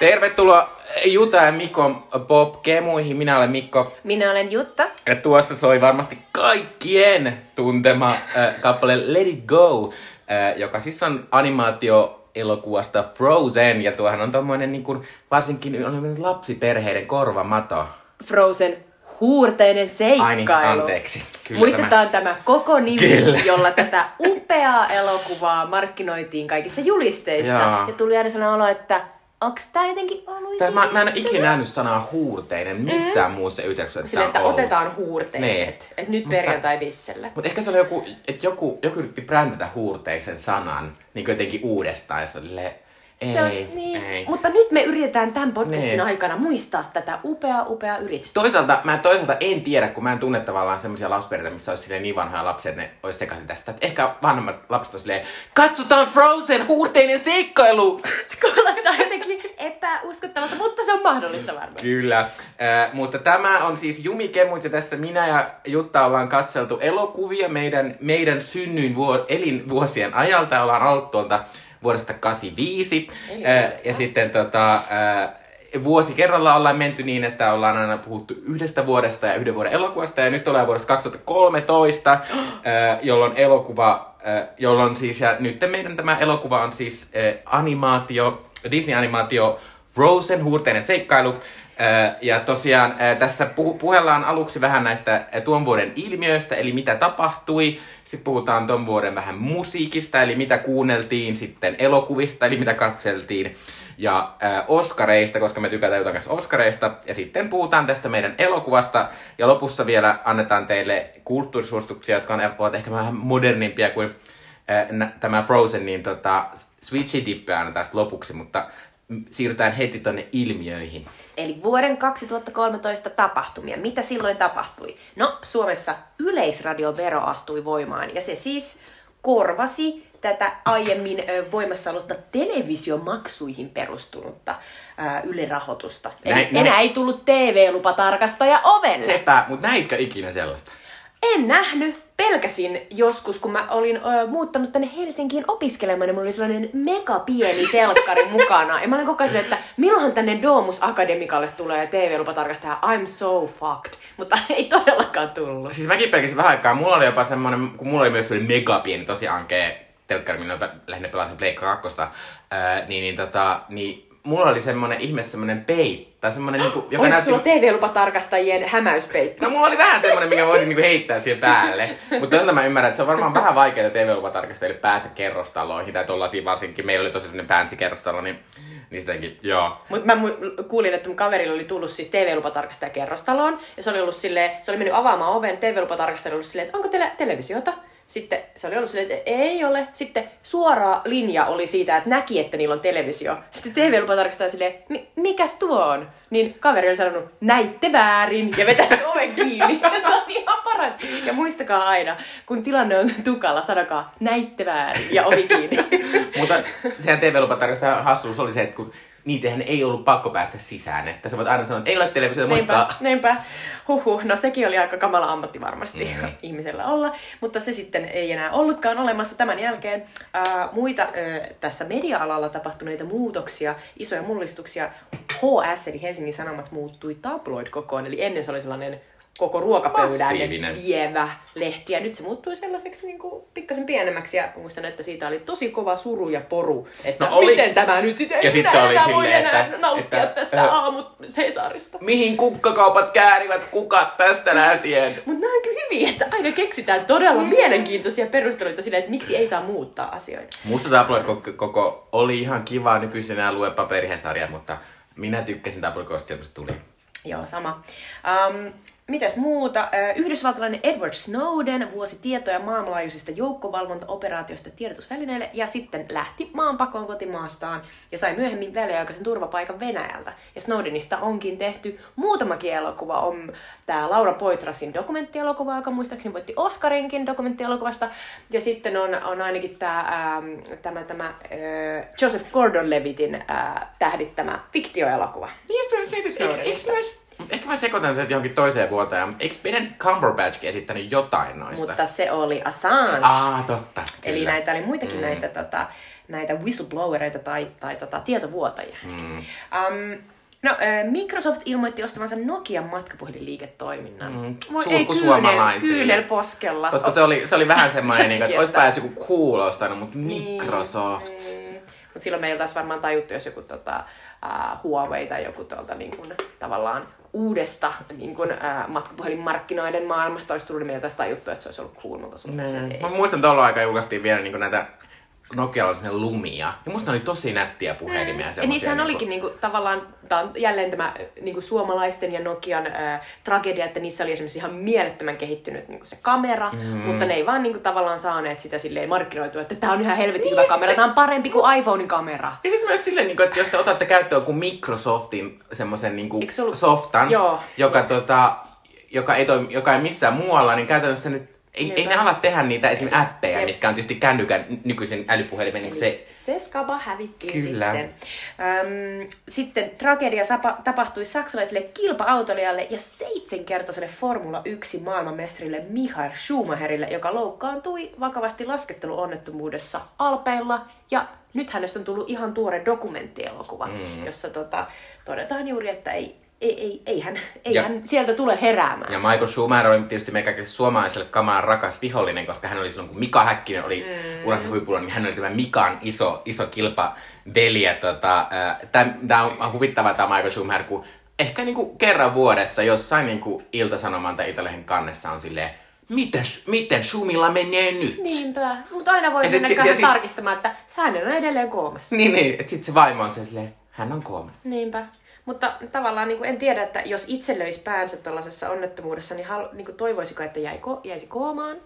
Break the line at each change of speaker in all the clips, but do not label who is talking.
Tervetuloa Juta ja Mikon Bob Kemuihin. Minä olen Mikko.
Minä olen Jutta.
Ja tuossa soi varmasti kaikkien tuntema äh, kappale Let It Go, äh, joka siis on animaatio elokuvasta Frozen. Ja tuohan on tommoinen niin kuin, varsinkin lapsiperheiden korvamato.
Frozen huurteinen seikkailu.
Ai niin, anteeksi.
Kyllä Muistetaan tämä, tämä koko nimi, Kyllä. jolla tätä upeaa elokuvaa markkinoitiin kaikissa julisteissa. Jaa. Ja tuli aina sellainen olo, että onks tää jotenkin ollut
Tää, mä, mä en ole ikinä nähnyt sanaa huurteinen missään mm. muussa yhteydessä.
Silleen, että ollut. otetaan huurteiset. Nee. Että nyt perjantai visselle.
Mutta ehkä se oli joku, että joku, joku yritti brändätä huurteisen sanan niin jotenkin uudestaan. Ja se oli, ei, se on, niin. ei.
Mutta nyt me yritetään tämän podcastin niin. aikana muistaa tätä upeaa, upeaa yritystä.
Toisaalta mä toisaalta en tiedä, kun mä en tunne tavallaan semmoisia lapsiperheitä, missä olisi niin vanhoja lapsia, että ne olisi sekaisin tästä. Että ehkä vanhemmat lapset olisi silleen, katsotaan Frozen, huurteinen seikkailu!
se kuulostaa jotenkin epäuskottavalta, mutta se on mahdollista varmasti.
Kyllä, äh, mutta tämä on siis Jumi Kemut ja tässä minä ja Jutta ollaan katseltu elokuvia meidän, meidän synnyin vuo, elinvuosien ajalta. Ollaan ollut tuolta vuodesta 85. Ää, ja sitten tota, vuosi kerralla ollaan menty niin, että ollaan aina puhuttu yhdestä vuodesta ja yhden vuoden elokuvasta. Ja nyt ollaan vuodessa 2013, ää, jolloin elokuva, jolloin siis, ja nyt meidän tämä elokuva on siis animaatio, Disney-animaatio Frozen, huurteinen seikkailu. Ja tosiaan tässä puhellaan aluksi vähän näistä tuon vuoden ilmiöistä, eli mitä tapahtui. Sitten puhutaan tuon vuoden vähän musiikista, eli mitä kuunneltiin, sitten elokuvista, eli mitä katseltiin. Ja Oskareista, koska me tykätään jotain kanssa Oskareista. Ja sitten puhutaan tästä meidän elokuvasta. Ja lopussa vielä annetaan teille kulttuurisuosituksia, jotka ovat ehkä vähän modernimpia kuin tämä Frozen, niin tota, Switchy Dippe annetaan lopuksi, mutta siirrytään heti tonne ilmiöihin.
Eli vuoden 2013 tapahtumia. Mitä silloin tapahtui? No, Suomessa yleisradiovero astui voimaan ja se siis korvasi tätä aiemmin voimassa ollutta televisiomaksuihin perustunutta ää, ylerahoitusta. Eli näin, enää näin. ei tullut TV-lupatarkastaja ovelle.
Sepä, mutta näitkö ikinä sellaista?
En nähnyt, pelkäsin joskus, kun mä olin ö, muuttanut tänne Helsinkiin opiskelemaan, niin mulla oli sellainen mega pieni telkkari mukana. Ja mä olin koko ajan että milloinhan tänne Domus Akademikalle tulee TV-lupatarkastaja I'm so fucked. Mutta ei todellakaan tullut.
Siis mäkin pelkäsin vähän aikaa. Mulla oli jopa semmonen, kun mulla oli myös sellainen mega pieni tosi ankee telkkari, millä lähinnä pelasin Pleikka 2, ää, niin, niin, tota, niin mulla oli semmonen ihme semmonen peitti. Tai semmonen niinku,
joka Oliko näytti... sulla TV-lupatarkastajien hämäyspeitti?
No mulla oli vähän semmonen, mikä voisin niinku heittää siihen päälle. Mutta toisaalta mä ymmärrän, että se on varmaan vähän vaikeaa TV-lupatarkastajille päästä kerrostaloihin. Tai tollaisiin varsinkin. Meillä oli tosi semmonen fancy kerrostalo, niin niin sittenkin, joo.
Mut mä kuulin, että mun kaverilla oli tullut siis TV-lupatarkastaja kerrostaloon. Ja se oli ollut silleen, se oli mennyt avaamaan oven, TV-lupatarkastaja oli ollut silleen, että onko teillä televisiota? Sitten se oli ollut silleen, että ei ole. Sitten suora linja oli siitä, että näki, että niillä on televisio. Sitten TV-lupa tarkastaa silleen, mikäs tuo on? Niin kaveri oli sanonut, näitte väärin, ja vetäisi oven kiinni. Tämä on ihan paras. Ja muistakaa aina, kun tilanne on tukalla, sanokaa, näitte väärin, ja ovi kiinni.
Mutta sehän TV-lupa tarkastaa hassuus oli se, että kun niitähän ei ollut pakko päästä sisään. Että sä voit aina sanoa, että ei ole televisiota,
moikka. Neipä, Huhhuh, no sekin oli aika kamala ammatti varmasti mm-hmm. ihmisellä olla, mutta se sitten ei enää ollutkaan olemassa tämän jälkeen. Ää, muita ää, tässä media-alalla tapahtuneita muutoksia, isoja mullistuksia, HS eli Helsingin Sanomat muuttui tabloid-kokoon, eli ennen se oli sellainen koko ruokapöydän vievä lehti. Ja nyt se muuttui sellaiseksi niin kuin pikkasen pienemmäksi. Ja muistan, että siitä oli tosi kova suru ja poru. Että no oli... miten tämä nyt sitten ja sitten oli silleen, voi enää että, nauttia että, tästä äh, aamut Cesarista.
Mihin kukkakaupat käärivät kukat tästä lähtien?
Mutta nämä on kyllä hyviä, että aina keksitään todella mm. mielenkiintoisia perusteluita sille, että miksi ei saa muuttaa asioita.
Musta tabloid koko, koko oli ihan kiva nykyisin nämä lue paperihesarja, mutta minä tykkäsin tabloid kun tuli.
Joo, sama. Um, Mitäs muuta? Yhdysvaltalainen Edward Snowden vuosi tietoja maailmanlaajuisista joukkovalvontaoperaatioista tiedotusvälineille ja sitten lähti maanpakoon kotimaastaan ja sai myöhemmin väliaikaisen turvapaikan Venäjältä. Ja Snowdenista onkin tehty muutamakin elokuva. On tämä Laura Poitrasin dokumenttielokuva, joka muistaakseni voitti Oscarinkin dokumenttielokuvasta. Ja sitten on, on ainakin tämä, ähm, tämä, tämä äh, Joseph Gordon-Levitin äh, tähdittämä fiktioelokuva.
Niin, Snowdenista. Mutta ehkä mä sekoitan sen johonkin toiseen vuoteen. Mutta eikö Benedict Cumberbatchkin esittänyt jotain noista?
Mutta se oli Assange.
Aa, totta.
Eli
kyllä.
näitä oli muitakin mm. näitä, tota, näitä whistleblowereita tai, tai tota, tietovuotajia. Mm. Um, no, Microsoft ilmoitti ostavansa Nokian matkapuhelinliiketoiminnan.
Mm,
kyynel,
suomalaisille.
kyynel poskella.
Koska se oli, se oli vähän semmoinen, niin, että olisi päässyt joku cool ostanut, mutta Microsoft.
Niin. Mutta silloin meillä taas varmaan tajuttu, jos joku tota, uh, Huawei tai joku tuolta niin tavallaan uudesta niin kun, uh, matkapuhelinmarkkinoiden maailmasta olisi tullut, niin meillä taas tajuttu, että se olisi ollut cool, mutta ei.
Mä muistan tuolla aikaa julkaistiin vielä niin näitä Nokialla oli sinne lumia. Ja musta oli tosi nättiä puhelimia.
Ja
semmosia
niissähän
niinku-
olikin niinku, tavallaan, tää on jälleen tämä niinku, suomalaisten ja Nokian ää, tragedia, että niissä oli esimerkiksi ihan mielettömän kehittynyt niinku, se kamera, mm. mutta ne ei vaan niinku, tavallaan saaneet sitä silleen markkinoitua, että tämä on ihan helvetin
Niin,
hyvä kamera,
sitten-
tämä on parempi kuin iPhonein kamera.
Ja sitten myös silleen, niin että jos te otatte käyttöön kuin Microsoftin semmoisen niin
Eikö se ollut-
softan,
Joo.
joka, tota, joka, ei toimi, joka ei missään muualla, niin käytännössä nyt ei, ei ne ala tehdä niitä esim. appeja,
Jep.
mitkä on tietysti kännykän nykyisen älypuhelimen. Niin se,
se skaba hävittiin
Kyllä.
sitten. Öm, sitten tragedia sapa, tapahtui saksalaiselle kilpa-autolijalle ja seitsemänkertaiselle Formula 1 maailmanmestarille Michael Schumacherille, joka loukkaantui vakavasti lasketteluonnettomuudessa Alpeilla. Ja nyt hänestä on tullut ihan tuore dokumenttielokuva, mm. jossa tota, todetaan juuri, että ei, ei, ei, ei, hän, ei
Ja-
hän sieltä tule heräämään.
ja Michael Schumacher oli tietysti meikä suomalaiselle kamalan rakas vihollinen, koska hän oli silloin, kun Mika Häkkinen oli mm. urassa huipulla, niin hän oli tämä Mikan iso, iso kilpaveli. Tota, tämä on huvittava tämä Michael Schumacher, kun ehkä niinku kerran vuodessa jossain niinku Ilta-Sanoman tai Iltalehden kannessa on silleen, miten, miten Schumilla menee nyt?
Niinpä, mutta aina voi
Ja sit
mennä
si- sit-
tarkistamaan, että hän on edelleen koomassa.
Niin, niin. Että sit se vaimo on silleen, hän on koomassa.
Niinpä. Mutta tavallaan niin kuin en tiedä, että jos itse löisi päänsä tuollaisessa onnettomuudessa, niin, hal, niin kuin toivoisiko, että jäi ko, jäisi koomaan?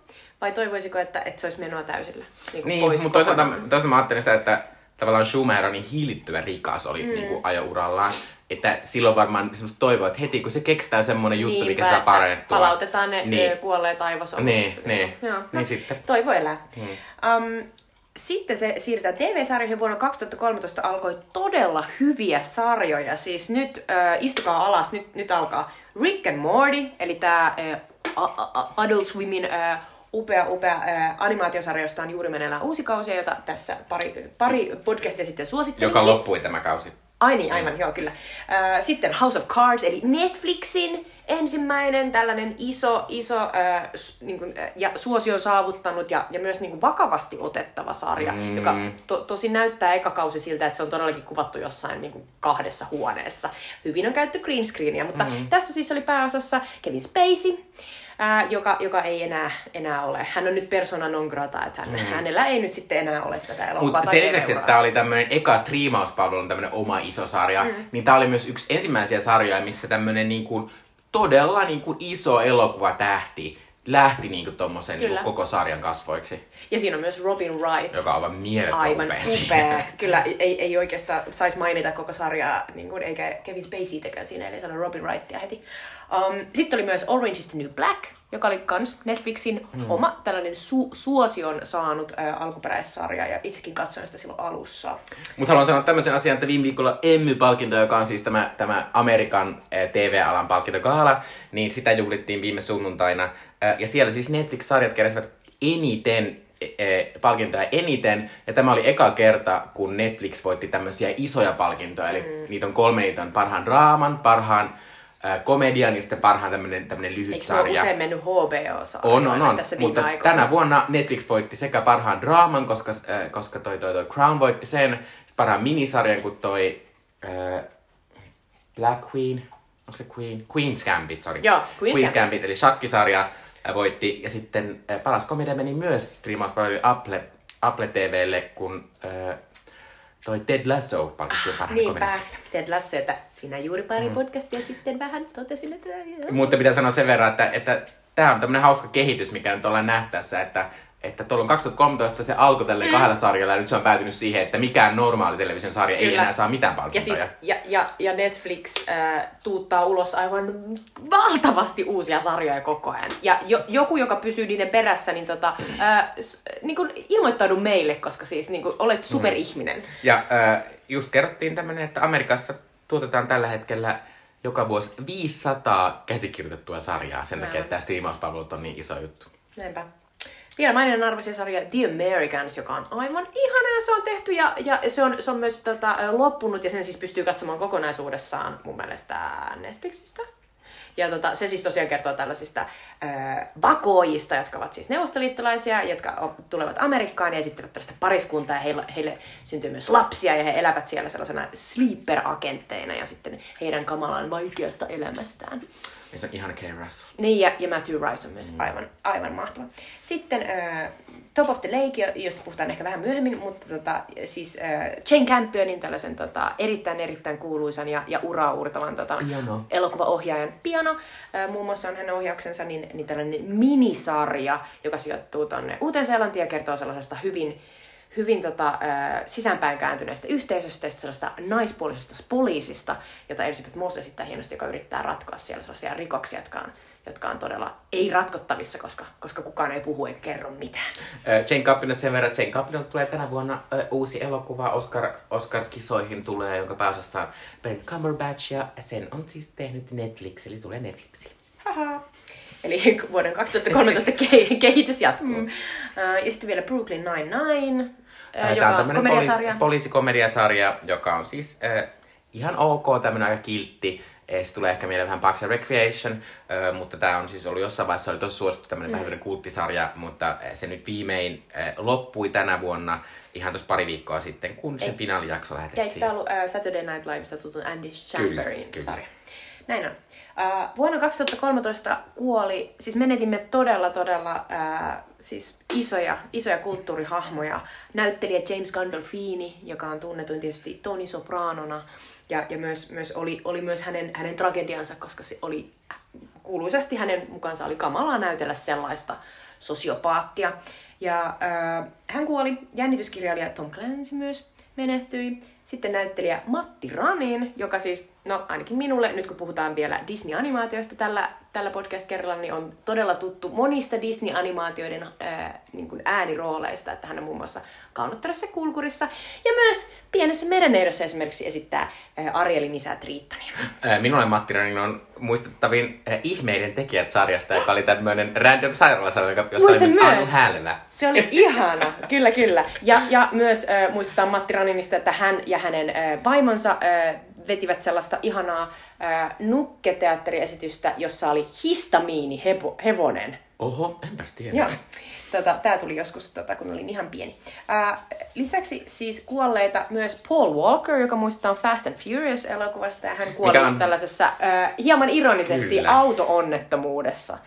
Vai toivoisiko, että, että se olisi menoa täysillä? Niin, kuin
Niin,
pois
mutta toisaalta, toisaalta mä ajattelin sitä, että tavallaan Schumacher on niin hiilittyvä rikas oli mm. niin kuin ajourallaan, että silloin varmaan semmoista toivoa, että heti kun se keksitään semmoinen juttu,
Niinpä,
mikä saa parannettua.
Palautetaan ne
niin.
kuolleet aivosolut.
Niin, niin.
Joo, no,
Niin sitten.
Toivo elää. Hmm. Um, sitten se siirretään TV-sarjoihin. Vuonna 2013 alkoi todella hyviä sarjoja. Siis nyt, äh, istukaa alas, nyt, nyt alkaa Rick and Morty, eli tämä äh, Adult Swimin äh, upea, upea äh, animaatiosarja, josta on juuri meneillään uusi kausi, jota tässä pari, pari podcastia sitten suosittelin.
Joka loppui tämä kausi.
Ai niin, aivan, joo, kyllä. Äh, sitten House of Cards, eli Netflixin ensimmäinen tällainen iso, iso äh, s, niin kuin, äh, ja suosion saavuttanut ja, ja myös niin kuin vakavasti otettava sarja, mm. joka to, tosi näyttää eka kausi siltä, että se on todellakin kuvattu jossain niin kuin kahdessa huoneessa. Hyvin on käytetty green screenia, mutta mm. tässä siis oli pääosassa Kevin Spacey, Ää, joka, joka ei enää, enää ole. Hän on nyt persona non grata, että hän, mm. hänellä ei nyt sitten enää ole tätä elokuvaa.
Mutta sen lisäksi, että tämä oli tämmöinen eka striimauspalvelun tämmöinen oma iso sarja, mm. niin tämä oli myös yksi ensimmäisiä sarjoja, missä tämmöinen niin kuin, todella niin kuin iso elokuvatähti lähti niin kuin tommosen niin kuin koko sarjan kasvoiksi,
Ja siinä on myös Robin Wright.
joka on aivan mieletön
Aivan
upea.
Kyllä, ei, ei oikeastaan saisi mainita koko sarjaa, niin kuin, eikä Kevin Spaceytäkään siinä, eli sano Robin Wrightia heti. Um, sitten oli myös Orange is the New Black, joka oli kans Netflixin mm. oma tällainen su- suosion saanut ä, alkuperäissarja, ja itsekin katsoin sitä silloin alussa.
Mutta haluan sanoa tämmöisen asian, että viime viikolla Emmy-palkinto, joka on siis tämä, tämä Amerikan TV-alan palkintogaala, niin sitä juhlittiin viime sunnuntaina. Ja siellä siis Netflix-sarjat keräsivät eniten eh, palkintoja eniten, ja tämä oli eka kerta, kun Netflix voitti tämmöisiä isoja palkintoja, eli mm. niitä on kolme, niitä on parhaan draaman, parhaan äh, komedian ja sitten parhaan tämmönen, tämmönen lyhyt
Eikö
sarja.
usein mennyt HBO-sarja
On, on, on.
tässä viime
Mutta
aikoina?
tänä vuonna Netflix voitti sekä parhaan draaman, koska, äh, koska toi, toi, toi Crown voitti sen, sitten parhaan minisarjan, kun toi äh, Black Queen, onko se Queen? Queen's Gambit, sorry.
Joo, Queen's
Queen's
Gambit.
Gambit, eli shakkisarja voitti. Ja sitten äh, paras komedia meni myös striimauspalveluun Apple, Apple TVlle, kun äh, toi Ted Lasso palkittiin parhaan
Ah, Niinpä,
komediasarjan.
Ted Lasso, että sinä juuri pari mm. podcastia sitten vähän totesin, että...
Mutta pitää sanoa sen verran, että, että tämä on tämmöinen hauska kehitys, mikä nyt ollaan nähty tässä, että, että tuolla 2013 se alkoi tälleen mm. kahdella sarjalla ja nyt se on päätynyt siihen, että mikään normaali television sarja ei
Kyllä.
enää saa mitään
Ja,
palkintoja.
siis, ja, ja, ja Netflix äh, tuuttaa ulos aivan valtavasti uusia sarjoja koko ajan. Ja jo, joku, joka pysyy niiden perässä, niin, tota, äh, s, niin kun ilmoittaudu meille, koska siis niin kun olet superihminen.
Ja äh, just kerrottiin tämmöinen, että Amerikassa tuotetaan tällä hetkellä joka vuosi 500 käsikirjoitettua sarjaa sen takia,
Aivan.
että tämä striimauspalvelut on niin iso juttu.
Näinpä. Vielä maininnan arvoisia sarja The Americans, joka on aivan ihana ja se on tehty ja, ja se, on, se on myös tota, loppunut ja sen siis pystyy katsomaan kokonaisuudessaan mun mielestä Netflixistä. Ja tota, se siis tosiaan kertoo tällaisista ö, vakoojista, jotka ovat siis neuvostoliittolaisia, jotka tulevat Amerikkaan ja esittävät tällaista pariskuntaa ja heille, heille syntyy myös lapsia ja he elävät siellä sellaisena sleeper-agentteina ja sitten heidän kamalaan vaikeasta elämästään.
Ja se on ihana Kay Russell.
Niin, ja, ja Matthew Rice on myös aivan, aivan mahtava. Sitten äh, Top of the Lake, jo- josta puhutaan ehkä vähän myöhemmin, mutta tota, siis äh, Jane Campionin tällaisen tota, erittäin erittäin kuuluisan ja, ja uraa uurtavan tota,
Piano.
elokuvaohjaajan Piano. Äh, muun muassa on hänen ohjauksensa niin, niin tällainen minisarja, joka sijoittuu tuonne Uuteen-Seelantiin ja kertoo sellaisesta hyvin hyvin tota, sisäänpäin kääntyneestä yhteisöstä sellaista naispuolisesta poliisista, jota Elizabeth Moss esittää hienosti, joka yrittää ratkoa siellä sellaisia rikoksia, jotka on, jotka on todella ei ratkottavissa, koska, koska kukaan ei puhu eikä kerro mitään.
Jane Campion sen verran, Jane Campion tulee tänä vuonna uusi elokuva Oscar, Oscar-kisoihin tulee, jonka pääosassa on Ben Cumberbatch ja sen on siis tehnyt Netflix, eli tulee Netflixille.
Haha. Eli vuoden 2013 ke- kehitys jatkuu. Mm. ja sitten vielä Brooklyn Nine-Nine, äh,
Äh,
joka on komediasarja.
poliisi, poliisikomediasarja, joka on siis äh, ihan ok, tämmönen aika kiltti. Eh, Se tulee ehkä mieleen vähän Parks and Recreation, äh, mutta tämä on siis ollut jossain vaiheessa oli tosi suosittu tämmönen mm. vähän kulttisarja, mutta äh, se nyt viimein äh, loppui tänä vuonna ihan tuossa pari viikkoa sitten, kun se finaalijakso
Ja eikö
lähetettiin.
tämä ollut äh, Saturday Night Livesta tutun Andy
kyllä.
sarja? Näin on. Äh, vuonna 2013 kuoli, siis menetimme todella, todella äh, siis isoja, isoja kulttuurihahmoja. Näyttelijä James Gandolfini, joka on tunnetuin tietysti Tony Sopranona, ja, ja myös, myös oli, oli myös hänen, hänen tragediansa, koska se oli kuuluisasti hänen mukaansa oli kamalaa näytellä sellaista sosiopaattia. Ja äh, hän kuoli, jännityskirjailija Tom Clancy myös menehtyi. Sitten näyttelijä Matti Ranin, joka siis, no ainakin minulle, nyt kun puhutaan vielä Disney-animaatioista tällä, tällä podcast-kerralla, niin on todella tuttu monista Disney-animaatioiden ää, niin kuin äänirooleista, että hän on muun muassa Kaunottelessa kulkurissa ja myös Pienessä merenneidössä esimerkiksi esittää ää, Arielin isää Triittonia.
Minulle Matti Ranin on muistettavin äh, Ihmeiden tekijät sarjasta, joka oli tämmöinen random sairaalasarja, joka- jossa oli
Muistan
myös Anu. Hälmä.
Se oli ihana, kyllä kyllä. Ja, ja myös äh, muistetaan Matti Raninista, että hän ja hänen äh, vaimonsa äh, vetivät sellaista ihanaa äh, nukketeatteriesitystä, jossa oli histamiini hevo, hevonen.
Oho, enpäs tiedä.
Joo. Tota, Tämä tuli joskus, tota, kun olin ihan pieni. Ää, lisäksi siis kuolleita myös Paul Walker, joka muistetaan Fast and Furious-elokuvasta, ja hän kuoli
on-
tällaisessa ää, hieman ironisesti
Kyllä.
auto-onnettomuudessa,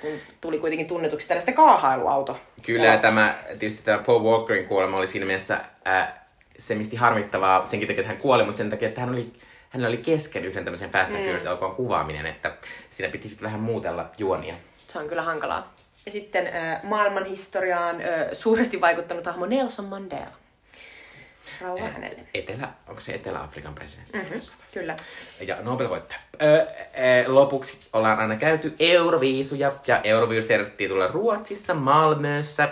kun tuli kuitenkin tunnetuksi tällaista kaahailuauto.
Kyllä, ja tämä, tietysti tämä Paul Walkerin kuolema oli siinä mielessä ää, se misti harmittavaa senkin takia, että hän kuoli, mutta sen takia, että hän oli, hänellä oli kesken yhden tämmöisen Fast and Furious elokuvan kuvaaminen, että siinä piti sitten vähän muutella juonia.
Se on kyllä hankalaa. Ja sitten äh, maailmanhistoriaan äh, suuresti vaikuttanut hahmo Nelson Mandela. Rauha hänelle.
Etelä, onko se Etelä-Afrikan presidentti? Mm-hmm.
Kyllä.
Ja Nobel voittaja. Öö, ö, lopuksi ollaan aina käyty Euroviisuja, ja Euroviisut järjestettiin tuolla Ruotsissa, Malmössä.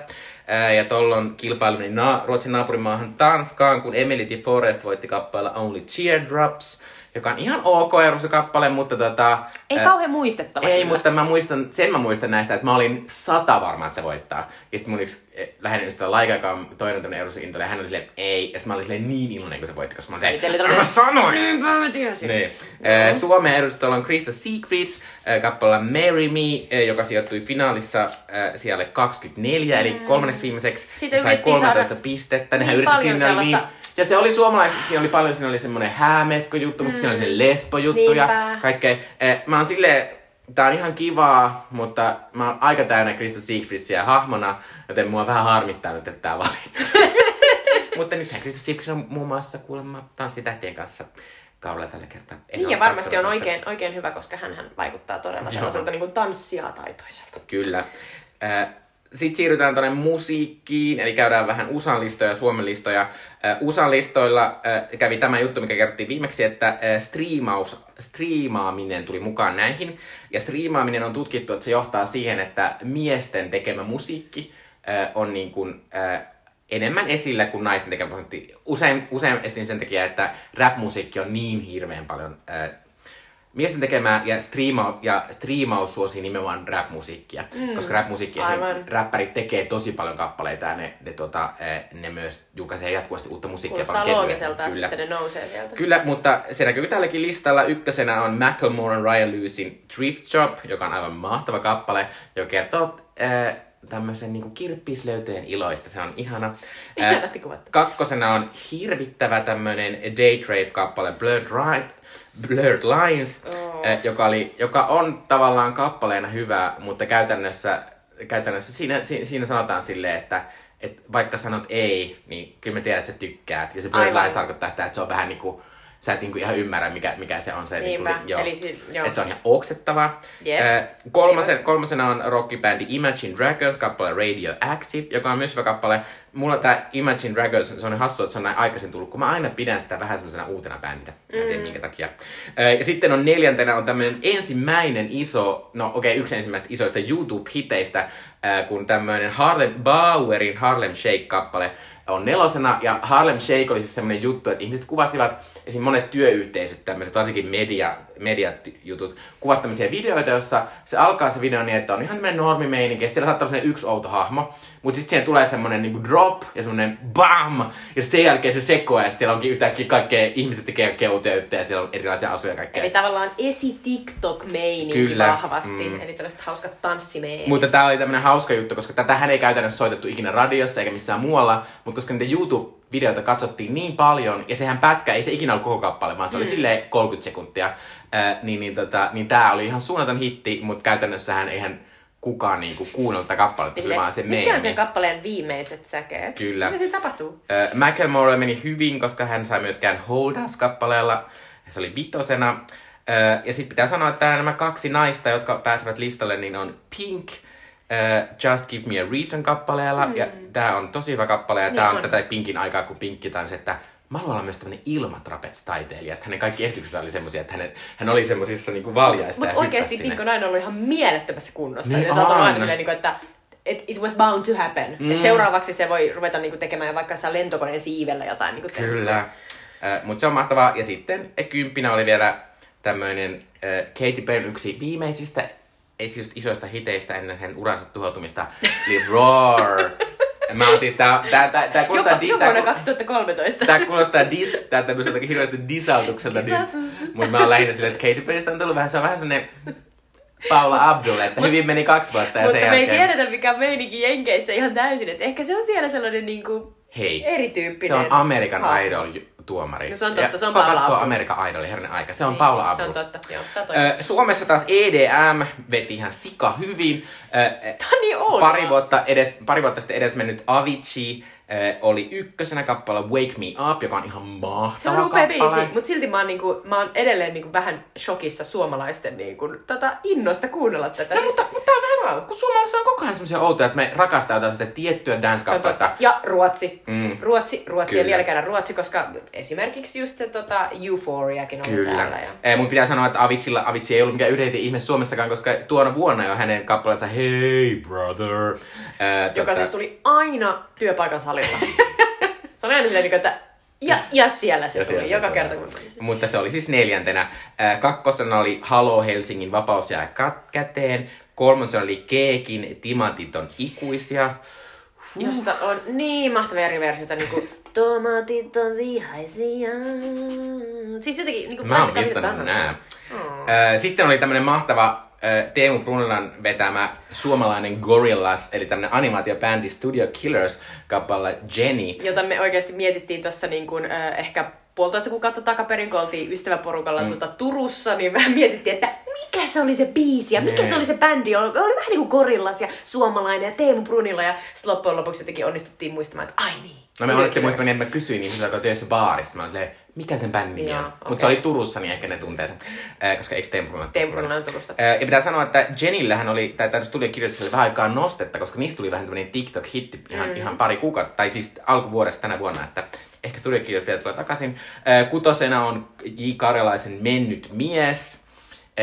Ö, ja tollon kilpailun na- Ruotsin naapurimaahan Tanskaan, kun Emily de Forest voitti kappaleella Only Teardrops, joka on ihan ok Euroviisu-kappale, mutta tota...
Ei
ö,
kauhean muistettava.
Ei,
kyllä.
mutta mä muistan, sen mä muistan näistä, että mä olin sata varma, että se voittaa. Ja sitten mun yksi eh, läheinen ystävä Laika, joka on toinen tämmönen Euroviisu ja hän oli silleen, ei. Ja sitten mä olin silleen niin iloinen, kun se voitti, koska mä olin silleen, mä
tällainen-
sanoin!
Niinpä mä tiesin.
Niin. No. Suomen edustajalla on Krista Secrets äh, kappaleella Marry Me, äh, joka sijoittui finaalissa äh, siellä 24, eli kolmanneksi viimeiseksi.
Siitä
Ja sai
yritettiin
13
saada
pistettä.
niin
Nehän yritti
paljon
siinä oli niin, ja se oli suomalaisissa, siinä oli paljon, siinä oli semmoinen häämekko-juttu, mutta siinä oli se lesbo-juttu ja
Niinpä.
kaikkea. Äh, Mä oon silleen, tää on ihan kivaa, mutta mä oon aika täynnä Krista Siegfriedsiä hahmona, joten mua vähän harmittaa nyt, että tää valittu. mutta nythän Krista Siegfried on muun muassa kuulemma tanssitähtien kanssa kaudella tällä kertaa. En
Niin ja varmasti on
katsonut, mutta-
oikein, oikein hyvä, koska hän vaikuttaa todella sellaiselta niin kuin tanssia taitoiselta.
Kyllä. Sitten siirrytään tuonne musiikkiin, eli käydään vähän USAn listoja ja Suomen listoja. USAn listoilla kävi tämä juttu, mikä kerrottiin viimeksi, että striimaus, striimaaminen tuli mukaan näihin. Ja striimaaminen on tutkittu, että se johtaa siihen, että miesten tekemä musiikki on niin kuin, enemmän esillä kuin naisten tekemä. Usein, usein esim. sen takia, että rap-musiikki on niin hirveän paljon miesten tekemää ja, striima- ja striimaus suosii nimenomaan rap-musiikkia. Mm. Koska rap-musiikki
Aivan.
räppärit tekee tosi paljon kappaleita ja ne, ne, tota, eh, ne myös julkaisee jatkuvasti uutta musiikkia.
Kuulostaa
paljon
loogiselta, että
Kyllä.
sitten ne nousee sieltä.
Kyllä, mutta se näkyy tälläkin listalla. Ykkösenä on Macklemore and Ryan Lewisin Thrift Shop, joka on aivan mahtava kappale, joka kertoo äh, tämmöisen niin kirppislöytöjen iloista. Se on ihana. Äh,
Ihanasti kuvattu.
kakkosena on hirvittävä tämmöinen Daytrape-kappale Blurred, Ri- Blurred Lines,
Oh.
joka, oli, joka on tavallaan kappaleena hyvä, mutta käytännössä, käytännössä siinä, si- siinä sanotaan silleen, että et vaikka sanot ei, niin kyllä me tiedät, että sä tykkäät. Ja se Blurred. Lines tarkoittaa sitä, että se on vähän niinku, sä et niinku ihan ymmärrä, mikä, mikä se on se.
Niinpä,
Niinku, joo,
eli si- joo.
Että se on ihan oksettavaa.
Jep.
Äh, kolmosen, kolmosena on rockibändi Imagine Dragons kappale Radioactive, joka on myös hyvä kappale. Mulla tää Imagine Dragons, se on hassu, että se on näin aikaisin tullut, kun mä aina pidän sitä vähän semmoisena uutena bändinä. Mä en tiedä minkä takia. Ja sitten on neljäntenä on tämmöinen ensimmäinen iso, no okei, okay, yksi ensimmäistä isoista YouTube-hiteistä, kun tämmöinen Harlem Bauerin Harlem Shake-kappale on nelosena, ja Harlem Shake oli siis semmoinen juttu, että ihmiset kuvasivat, esim. monet työyhteisöt, tämmöiset varsinkin media, mediajutut, kuvasi tämmöisiä videoita, jossa se alkaa se video niin, että on ihan tämmöinen normimeininki, ja siellä saattaa olla yksi outo hahmo, mutta sitten siihen tulee semmoinen niinku drop, ja semmoinen bam, ja sen jälkeen se sekoaa, ja siellä onkin yhtäkkiä kaikkea, ihmiset tekee kaikkea ja siellä on erilaisia asuja ja kaikkea.
Eli tavallaan esi-TikTok-meininki
Kyllä.
vahvasti.
Mm.
Eli tällaiset hauskat tanssimeet.
Mutta tää oli tämmönen hauska juttu, koska tätähän ei käytännössä soitettu ikinä radiossa eikä missään muualla, mutta koska niitä YouTube-videoita katsottiin niin paljon, ja sehän pätkä, ei se ikinä ollut koko kappale, vaan se oli silleen 30 sekuntia, ää, niin, niin, tota, niin tää oli ihan suunnaton hitti, mutta käytännössähän eihän kukaan niinku kuunnellut tätä kappaletta, se vaan se
Mitkä on sen kappaleen viimeiset säkeet?
Kyllä.
Mitä siinä tapahtuu?
Äh, Macklemore meni hyvin, koska hän sai myöskään Hold Us-kappaleella. Se oli vitosena. Äh, ja sitten pitää sanoa, että nämä kaksi naista, jotka pääsevät listalle, niin on Pink, äh, Just Give Me a Reason kappaleella. Mm. Ja tää on tosi hyvä kappale. Ja
Niin
tää on,
on.
tätä Pinkin aikaa, kun Pinkki taisi, että mä haluan olla myös tämmönen ilmatrapets-taiteilija. Että hänen kaikki esityksensä oli semmosia, että hän, hän oli semmosissa niinku valjaissa
Mutta oikeasti. Pink on aina ollut ihan mielettömässä kunnossa.
Niin
ja sä aina silleen, niin kuin, että it, it was bound to happen. Mm. Et seuraavaksi se voi ruveta niin kuin, tekemään vaikka jossain lentokoneen siivellä jotain. Niin kuin,
Kyllä. Äh, Mutta se on mahtavaa. Ja sitten äh, kymppinä oli vielä tämmöinen äh, Katy Perryn yksi viimeisistä ei siis isoista hiteistä ennen hänen uransa tuhoutumista, eli Roar. Mä oon siis tää, tää, tää, tää
Jopa,
kuulostaa, di,
jo
tää,
vuonna
ku-
2013.
tää kuulostaa dis, tää tämmöiseltä hirveästi disautukselta nyt. Mutta mä oon lähinnä silleen, että Katy Perrystä on tullut vähän, se on vähän semmonen Paula Abdul, että hyvin meni kaksi vuotta ja
Mutta
sen
me ei
jälkeen...
tiedetä, mikä meininki Jenkeissä ihan täysin. Että ehkä se on siellä sellainen niin kuin
Hei,
erityyppinen.
se on American
hahmo.
Idol tuomari.
No se on totta,
Ja
se on Paula Abdul.
American Idol, herran aika. Se on
Niin,
Paula Abdul.
Se on totta, joo. Sä.
Suomessa taas EDM veti ihan sika hyvin. Ö,
Tää on
pari, vuotta edes, pari vuotta sitten edes mennyt Avicii oli ykkösenä kappale Wake Me Up, joka on ihan mahtava
Se on upea
kappale.
biisi, mutta silti mä oon, niinku, mä oon edelleen niinku vähän shokissa suomalaisten niinku, tota, innosta kuunnella tätä.
No,
Siis-
mutta, mutta on vähän kun suomalaisissa on koko ajan semmoisia outoja, että me rakastaa jotain tiettyä dance-kappaletta.
totta. Ja Ruotsi.
Mm.
Ruotsi, Ruotsi ja
Kyllä.
vielä käydä Ruotsi, koska esimerkiksi just tota, Euphoriakin on
Kyllä.
täällä. Ja...
Eh, mun pitää sanoa, että Avicilla, Avicii ei ollut mikään yhden ihme Suomessakaan, koska tuona vuonna jo hänen kappaleensa Hey Brother. eh,
Joka
tota-
siis tuli aina työpaikan salilla. se oli aina silleen, niinku, että ja, ja siellä se
Ja
tuli,
siellä se
joka
tuli.
kerta kun menin.
Mutta se oli siis neljäntenä. Kakkosena oli Halo Helsingin vapaus jää kat- käteen. Kolmosena oli Keekin Timantit on ikuisia.
Josta on niin mahtavia eri versioita, niinku Tomatit on vihaisia. Siis jotenkin, niinku
Mä oon missannut nää. Äh, Sitten oli tämmönen mahtava Teemu Brunilan vetämä suomalainen Gorillaz, eli tämmönen animaatiobändi Studio Killers kappale Jenny.
jota me oikeasti mietittiin tuossa niin kuin, ehkä puolitoista kuukautta takaperin, kun oltiin ystäväporukalla mm. tota, Turussa, niin vähän mietittiin, että mikä se oli se biisi ja mikä
Nee.
se oli se bändi. Oli, oli vähän niin kuin Gorillas ja suomalainen ja Teemu Brunilla ja sitten loppujen lopuksi jotenkin onnistuttiin muistamaan, että ai niin.
No me onnistuttiin muistamaan, että mä kysyin ihmisiltä, jotka on töissä baarissa. Mä olin silleen, mikä sen bändin nimi on.
okei.
Mutta se oli Turussa, niin ehkä ne tuntee sen. Äh, koska eikö Teemu Brunila?
Teemu Brunilla on Turusta.
Äh, Ja pitää sanoa, että Jenillähän oli, tai tässä tuli kirjoitukselle vähän aikaa nostetta, koska niistä tuli vähän tämmöinen TikTok-hitti ihan, mm. ihan pari kuukautta, tai siis alkuvuodesta tänä vuonna, että ehkä studiokirjat vielä tulee takaisin. Kutosena on J. Karjalaisen Mennyt mies.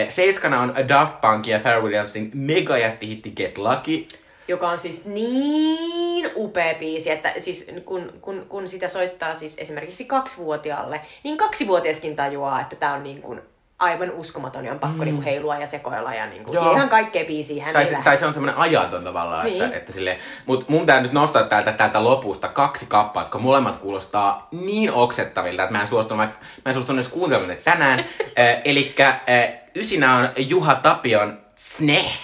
Seiskana on Daft Punk ja Pharrell Williamsin megajättihitti Get Lucky.
Joka on siis niin upea biisi, että siis kun, kun, kun sitä soittaa siis esimerkiksi kaksivuotiaalle, niin kaksivuotiaskin tajuaa, että tämä on niin kuin aivan uskomaton ja on pakko mm. niinku heilua ja sekoilla ja, niinku,
Joo.
ja ihan kaikkea biisiä hän
Tai, se, tai se on semmoinen ajaton tavallaan, niin. Että, että silleen, mut mun tää nyt nostaa täältä, täältä lopusta kaksi kappaa, jotka molemmat kuulostaa niin oksettavilta, että mä en suostunut, vaikka, mä en suostunut edes kuuntelemaan ne tänään. äh, elikkä äh, ysinä on Juha Tapion Sneh,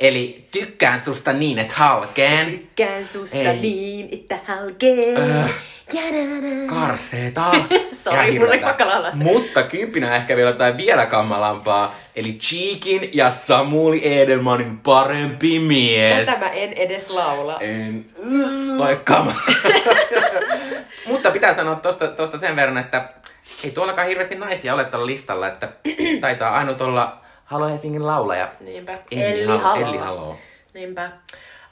eli tykkään susta niin, et halkeen.
Tykkään susta
Ei.
niin, että halkee.
Öh. Karseeta.
Sori, se.
Mutta kymppinä ehkä vielä jotain vielä kammalampaa. Eli Cheekin ja Samuli Edelmanin parempi mies.
Tätä mä en edes laula.
En kama. Mutta pitää sanoa tosta, tosta sen verran, että ei tuollakaan hirveästi naisia ole tuolla listalla, että taitaa ainut olla Halo Helsingin laulaja.
Niinpä.
Elli,
Elli Halo.
Halo.
Niinpä.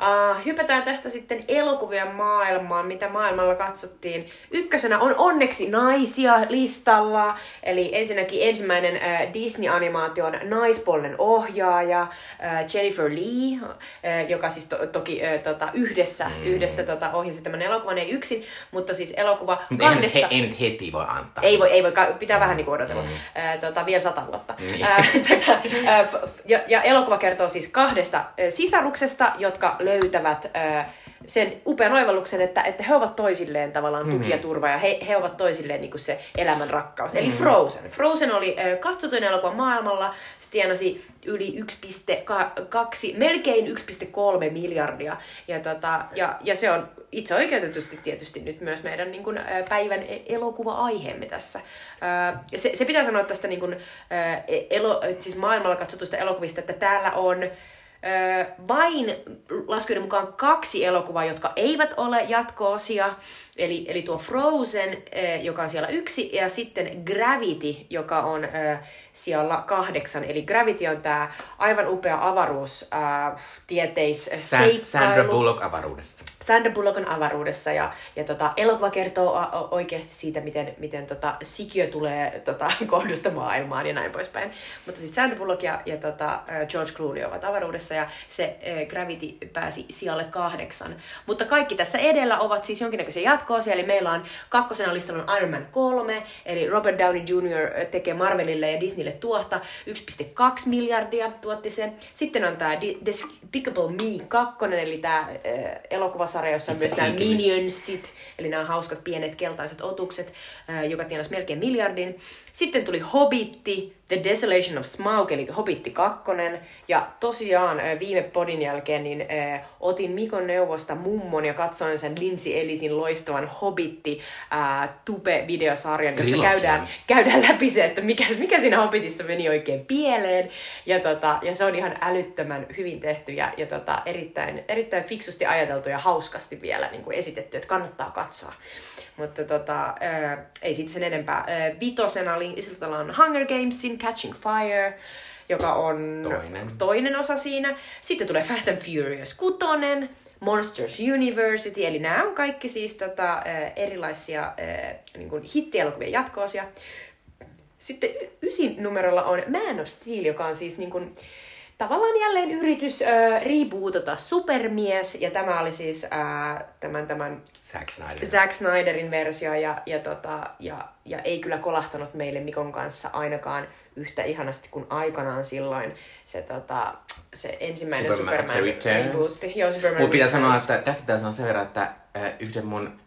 Uh, hypätään tästä sitten elokuvien maailmaan, mitä maailmalla katsottiin. Ykkösenä on onneksi naisia listalla. Eli ensinnäkin ensimmäinen uh, Disney-animaation naispuolinen ohjaaja uh, Jennifer Lee, uh, joka siis to- toki uh, tota, yhdessä, mm. yhdessä tota, ohjasi tämän elokuvan, ei yksin, mutta siis elokuva
Mutta ei, nyt
kahdesta...
he, ei nyt heti voi antaa.
Ei voi, ei voi, pitää vähän niinku odotella. Mm. Äh, tota, vielä sata vuotta.
Niin.
Tota, äh, f- f- ja, ja elokuva kertoo siis kahdesta äh, sisaruksesta, jotka löytävät äh, sen upean oivalluksen, että, että he ovat toisilleen tavallaan tuki ja turva ja he, he ovat toisilleen niin kuin se elämän rakkaus. Eli Frozen. Frozen oli äh, katsotuin elokuva maailmalla. Se tienasi yli 1,2, melkein 1,3 miljardia. Ja, tota, ja, ja se on itse oikeutetusti tietysti nyt myös meidän niin kuin, päivän e- elokuva-aiheemme tässä. Se, se pitää sanoa tästä niin kuin, äh, elo, siis maailmalla katsotusta elokuvista, että täällä on vain laskujen mukaan kaksi elokuvaa, jotka eivät ole jatko-osia. Eli, eli tuo Frozen, äh, joka on siellä yksi, ja sitten Gravity, joka on äh, siellä kahdeksan. Eli Gravity on tämä aivan upea avaruus, äh, tieteis,
San- Sandra Bullock avaruudessa.
Sandra Bullock on avaruudessa ja, ja tota, elokuva kertoo oikeasti siitä, miten, miten tota, sikiö tulee tota, kohdusta maailmaan ja näin poispäin. Mutta siis Sandra Bullock ja, ja tota, George Clooney ovat avaruudessa ja se Gravity pääsi sijalle kahdeksan. Mutta kaikki tässä edellä ovat siis jonkinnäköisiä jatkoosia, eli meillä on kakkosena listalla on Iron Man 3, eli Robert Downey Jr. tekee Marvelille ja Disneylle tuotta 1,2 miljardia tuotti se. Sitten on tämä Despicable Me 2, eli tämä elokuvasarja, jossa on
Itse
myös nämä. Minionsit, eli nämä hauskat pienet keltaiset otukset, ää, joka tienasi melkein miljardin. Sitten tuli Hobbitti, The Desolation of Smaug, eli Hobbitti 2. Ja tosiaan viime podin jälkeen niin ää, otin Mikon neuvosta mummon ja katsoin sen Lindsay Ellisin loistavan Hobbitti ää, Tube-videosarjan, jossa käydään, käydään läpi se, että mikä, mikä siinä Hobbitissa meni oikein pieleen. Ja, tota, ja se on ihan älyttömän hyvin tehty ja, ja tota, erittäin, erittäin fiksusti ajateltu ja hauskasti vielä niin kuin esitetty, että kannattaa katsoa. Mutta tota, ää, ei siitä sen enempää. Ää, vitosena listalla on Hunger Gamesin Catching Fire, joka on
Toinen.
toinen osa siinä. Sitten tulee Fast and Furious 6, Monsters University, eli nämä on kaikki siis tota, ää, erilaisia ää, niin kuin hittielokuvien jatkoosia. Sitten y- ysin numerolla on Man of Steel, joka on siis niin kuin, tavallaan jälleen yritys äh, rebootata Supermies, ja tämä oli siis äh, tämän, tämän
Zack Snyder.
Zack Snyderin versio, ja, ja, tota, ja, ja ei kyllä kolahtanut meille Mikon kanssa ainakaan yhtä ihanasti kuin aikanaan silloin se, tota, se ensimmäinen
Superman,
Superman, rebootti. Joo, Superman
Mun pitää sanoa, että tästä pitää sanoa sen verran, että äh, yhden mun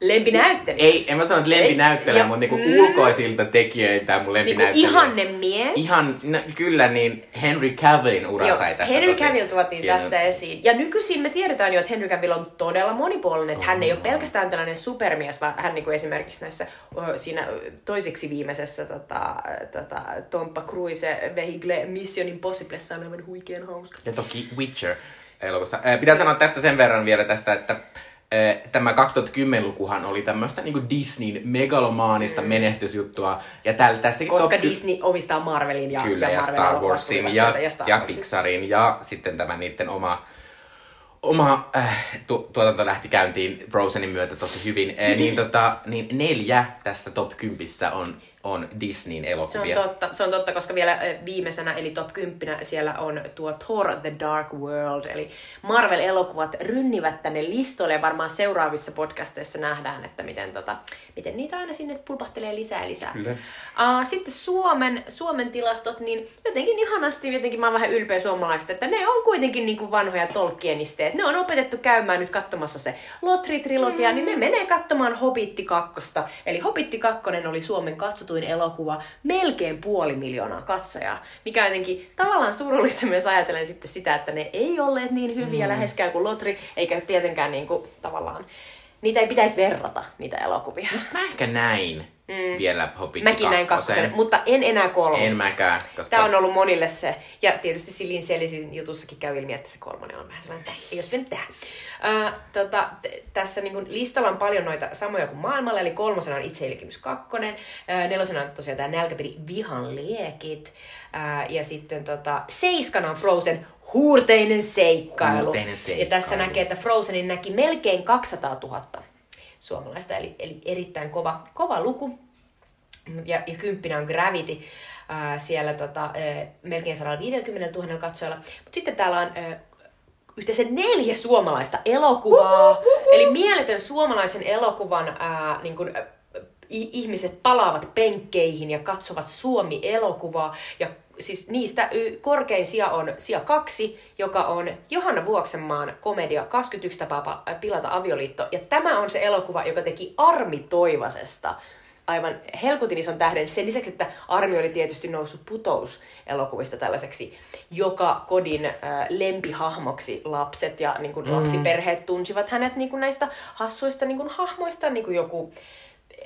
Lempinäyttelijä.
Ei, en mä sano, että lempinäyttelijä, mutta niinku
ja-
ulkoisilta tekijöiltä mun
Niinku
lempinäyttelijä.
ihanne mies.
Ihan, no, kyllä, niin Henry Cavillin ura
Joo,
sai tästä
Henry Cavill tuotiin
hienon-
tässä esiin. Ja nykyisin me tiedetään jo, että Henry Cavill on todella monipuolinen. Että hän ei ole pelkästään tällainen supermies, vaan hän niin kuin esimerkiksi näissä siinä toiseksi viimeisessä tota, tota, Tompa Cruise Vehicle Mission Impossiblessa on aivan huikean hauska.
Ja toki Witcher elokuvassa. Pitää sanoa tästä sen verran vielä tästä, että tämä 2010-lukuhan oli tämmöistä niinku Disneyn megalomaanista mm. menestysjuttua. Ja täällä tässäkin
Koska
top
Disney omistaa Marvelin ja,
Kyllä, ja,
Marvel
Star Warsin ja, ja,
Star
ja. Pixarin ja sitten tämä niiden oma, oma äh, tu- tuotanto lähti käyntiin Frozenin myötä tosi hyvin. Äh, niin, tota, niin neljä tässä top 10 on on Disneyn
Se on
elokuvia.
totta, se on totta, koska vielä ö, viimeisenä, eli top 10, siellä on tuo Thor The Dark World, eli Marvel-elokuvat rynnivät tänne listoille, ja varmaan seuraavissa podcasteissa nähdään, että miten, tota, miten niitä aina sinne pulpahtelee lisää ja lisää.
Kyllä.
Uh, sitten Suomen, Suomen tilastot, niin jotenkin ihanasti, jotenkin mä oon vähän ylpeä suomalaista, että ne on kuitenkin niin kuin vanhoja tolkienisteet. Ne on opetettu käymään nyt katsomassa se Lotri-trilogia, mm. niin ne menee katsomaan Hobitti 2. Eli Hobitti 2 oli Suomen katsotuin elokuva, melkein puoli miljoonaa katsojaa. Mikä on jotenkin tavallaan surullista myös ajatellen sitten sitä, että ne ei olleet niin hyviä mm. läheskään kuin Lotri, eikä tietenkään niin kuin, tavallaan, niitä ei pitäisi verrata, niitä elokuvia.
Mä ehkä näin mm. vielä Hobbit
Mäkin näin kakkosen, mutta en enää kolmosta.
En mäkään, koska...
Tämä on ollut monille se. Ja tietysti Silin Selisin jutussakin käy ilmi, että se kolmonen on vähän sellainen, että ei mennyt tähän. Uh, tota, t- tässä niin kun, listalla on paljon noita samoja kuin maailmalla, eli kolmosena on Itseilikymys kakkonen, uh, nelosena on tosiaan tämä nälkäpiri Vihan liekit, uh, ja sitten tota, seiskana on Frozen Huurteinen seikkailu.
Huurteinen seikkailu.
Ja tässä näkee, että Frozenin näki melkein 200 000 suomalaista, eli, eli erittäin kova, kova luku. Ja, ja kymppinä on Gravity ää, siellä tota, ää, melkein 150 000 katsojalla. Mutta sitten täällä on ää, yhteensä neljä suomalaista elokuvaa. Eli mieletön suomalaisen elokuvan ää, niin kun, ihmiset palaavat penkkeihin ja katsovat Suomi-elokuvaa. Ja siis niistä korkein sija on sija kaksi, joka on Johanna Vuoksenmaan komedia 21 tapaa pa- pilata avioliitto. Ja tämä on se elokuva, joka teki Armi Toivasesta aivan helkutin ison tähden. Sen lisäksi, että Armi oli tietysti noussut putous-elokuvista tällaiseksi joka kodin äh, lempihahmoksi lapset ja niin kuin, mm. lapsiperheet tunsivat hänet niin kuin, näistä hassuista niin kuin, hahmoista, niin kuin joku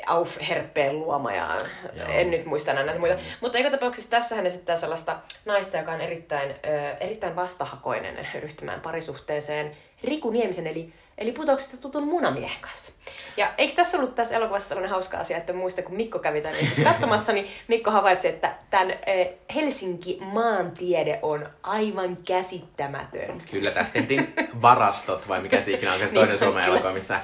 Auf Herppeen luoma ja
Joo.
en nyt muista enää näitä muita. Mutta joka tapauksessa tässä hän esittää sellaista naista, joka on erittäin, ö, erittäin vastahakoinen ryhtymään parisuhteeseen Riku Niemisen eli, eli putouksesta tutun munamiehen kanssa. Ja eikö tässä ollut tässä elokuvassa sellainen hauska asia, että muista kun Mikko kävi tänne katsomassa, niin Mikko havaitsi, että tämän Helsinki maantiede on aivan käsittämätön.
Kyllä, tästä tehtiin varastot, vai mikä se ikinä on, se toinen
Niin,
Suomen elokuva, missä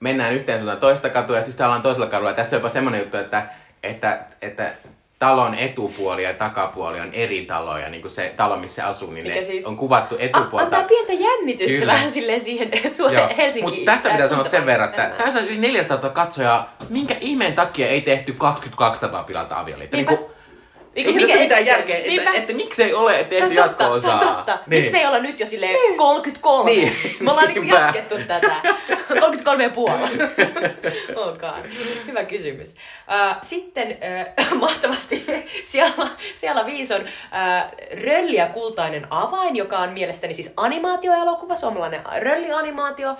mennään yhteen suuntaan toista katua ja sitten ollaan toisella kadulla. Ja tässä on jopa semmoinen juttu, että, että, että talon etupuoli ja takapuoli on eri taloja, niin kuin se talo, missä asuu, niin
Mikä
ne
siis-
on kuvattu etupuolta.
antaa pientä jännitystä
Kyllä.
vähän silleen siihen Su-
Joo,
Helsinki.
mutta tästä pitää sanoa sen verran, että tässä on yli 400 000 katsojaa. Minkä ihmeen takia ei tehty 22 tapaa pilata avioliitto? Niin kuin,
Niin
ei tässä mitään järkeä,
Niinpä.
että, että miksei ole tehty
totta, se
jatko-osaa.
on totta. Niin. Miksi me ei olla nyt jo silleen 33?
Niin.
Me ollaan niinku jatkettu tätä. 33 ja puoli. Olkaan. Hyvä kysymys. Uh, sitten uh, mahtavasti siellä, siellä viisi on uh, Rölli ja kultainen avain, joka on mielestäni siis animaatioelokuva, suomalainen röllianimaatio.
On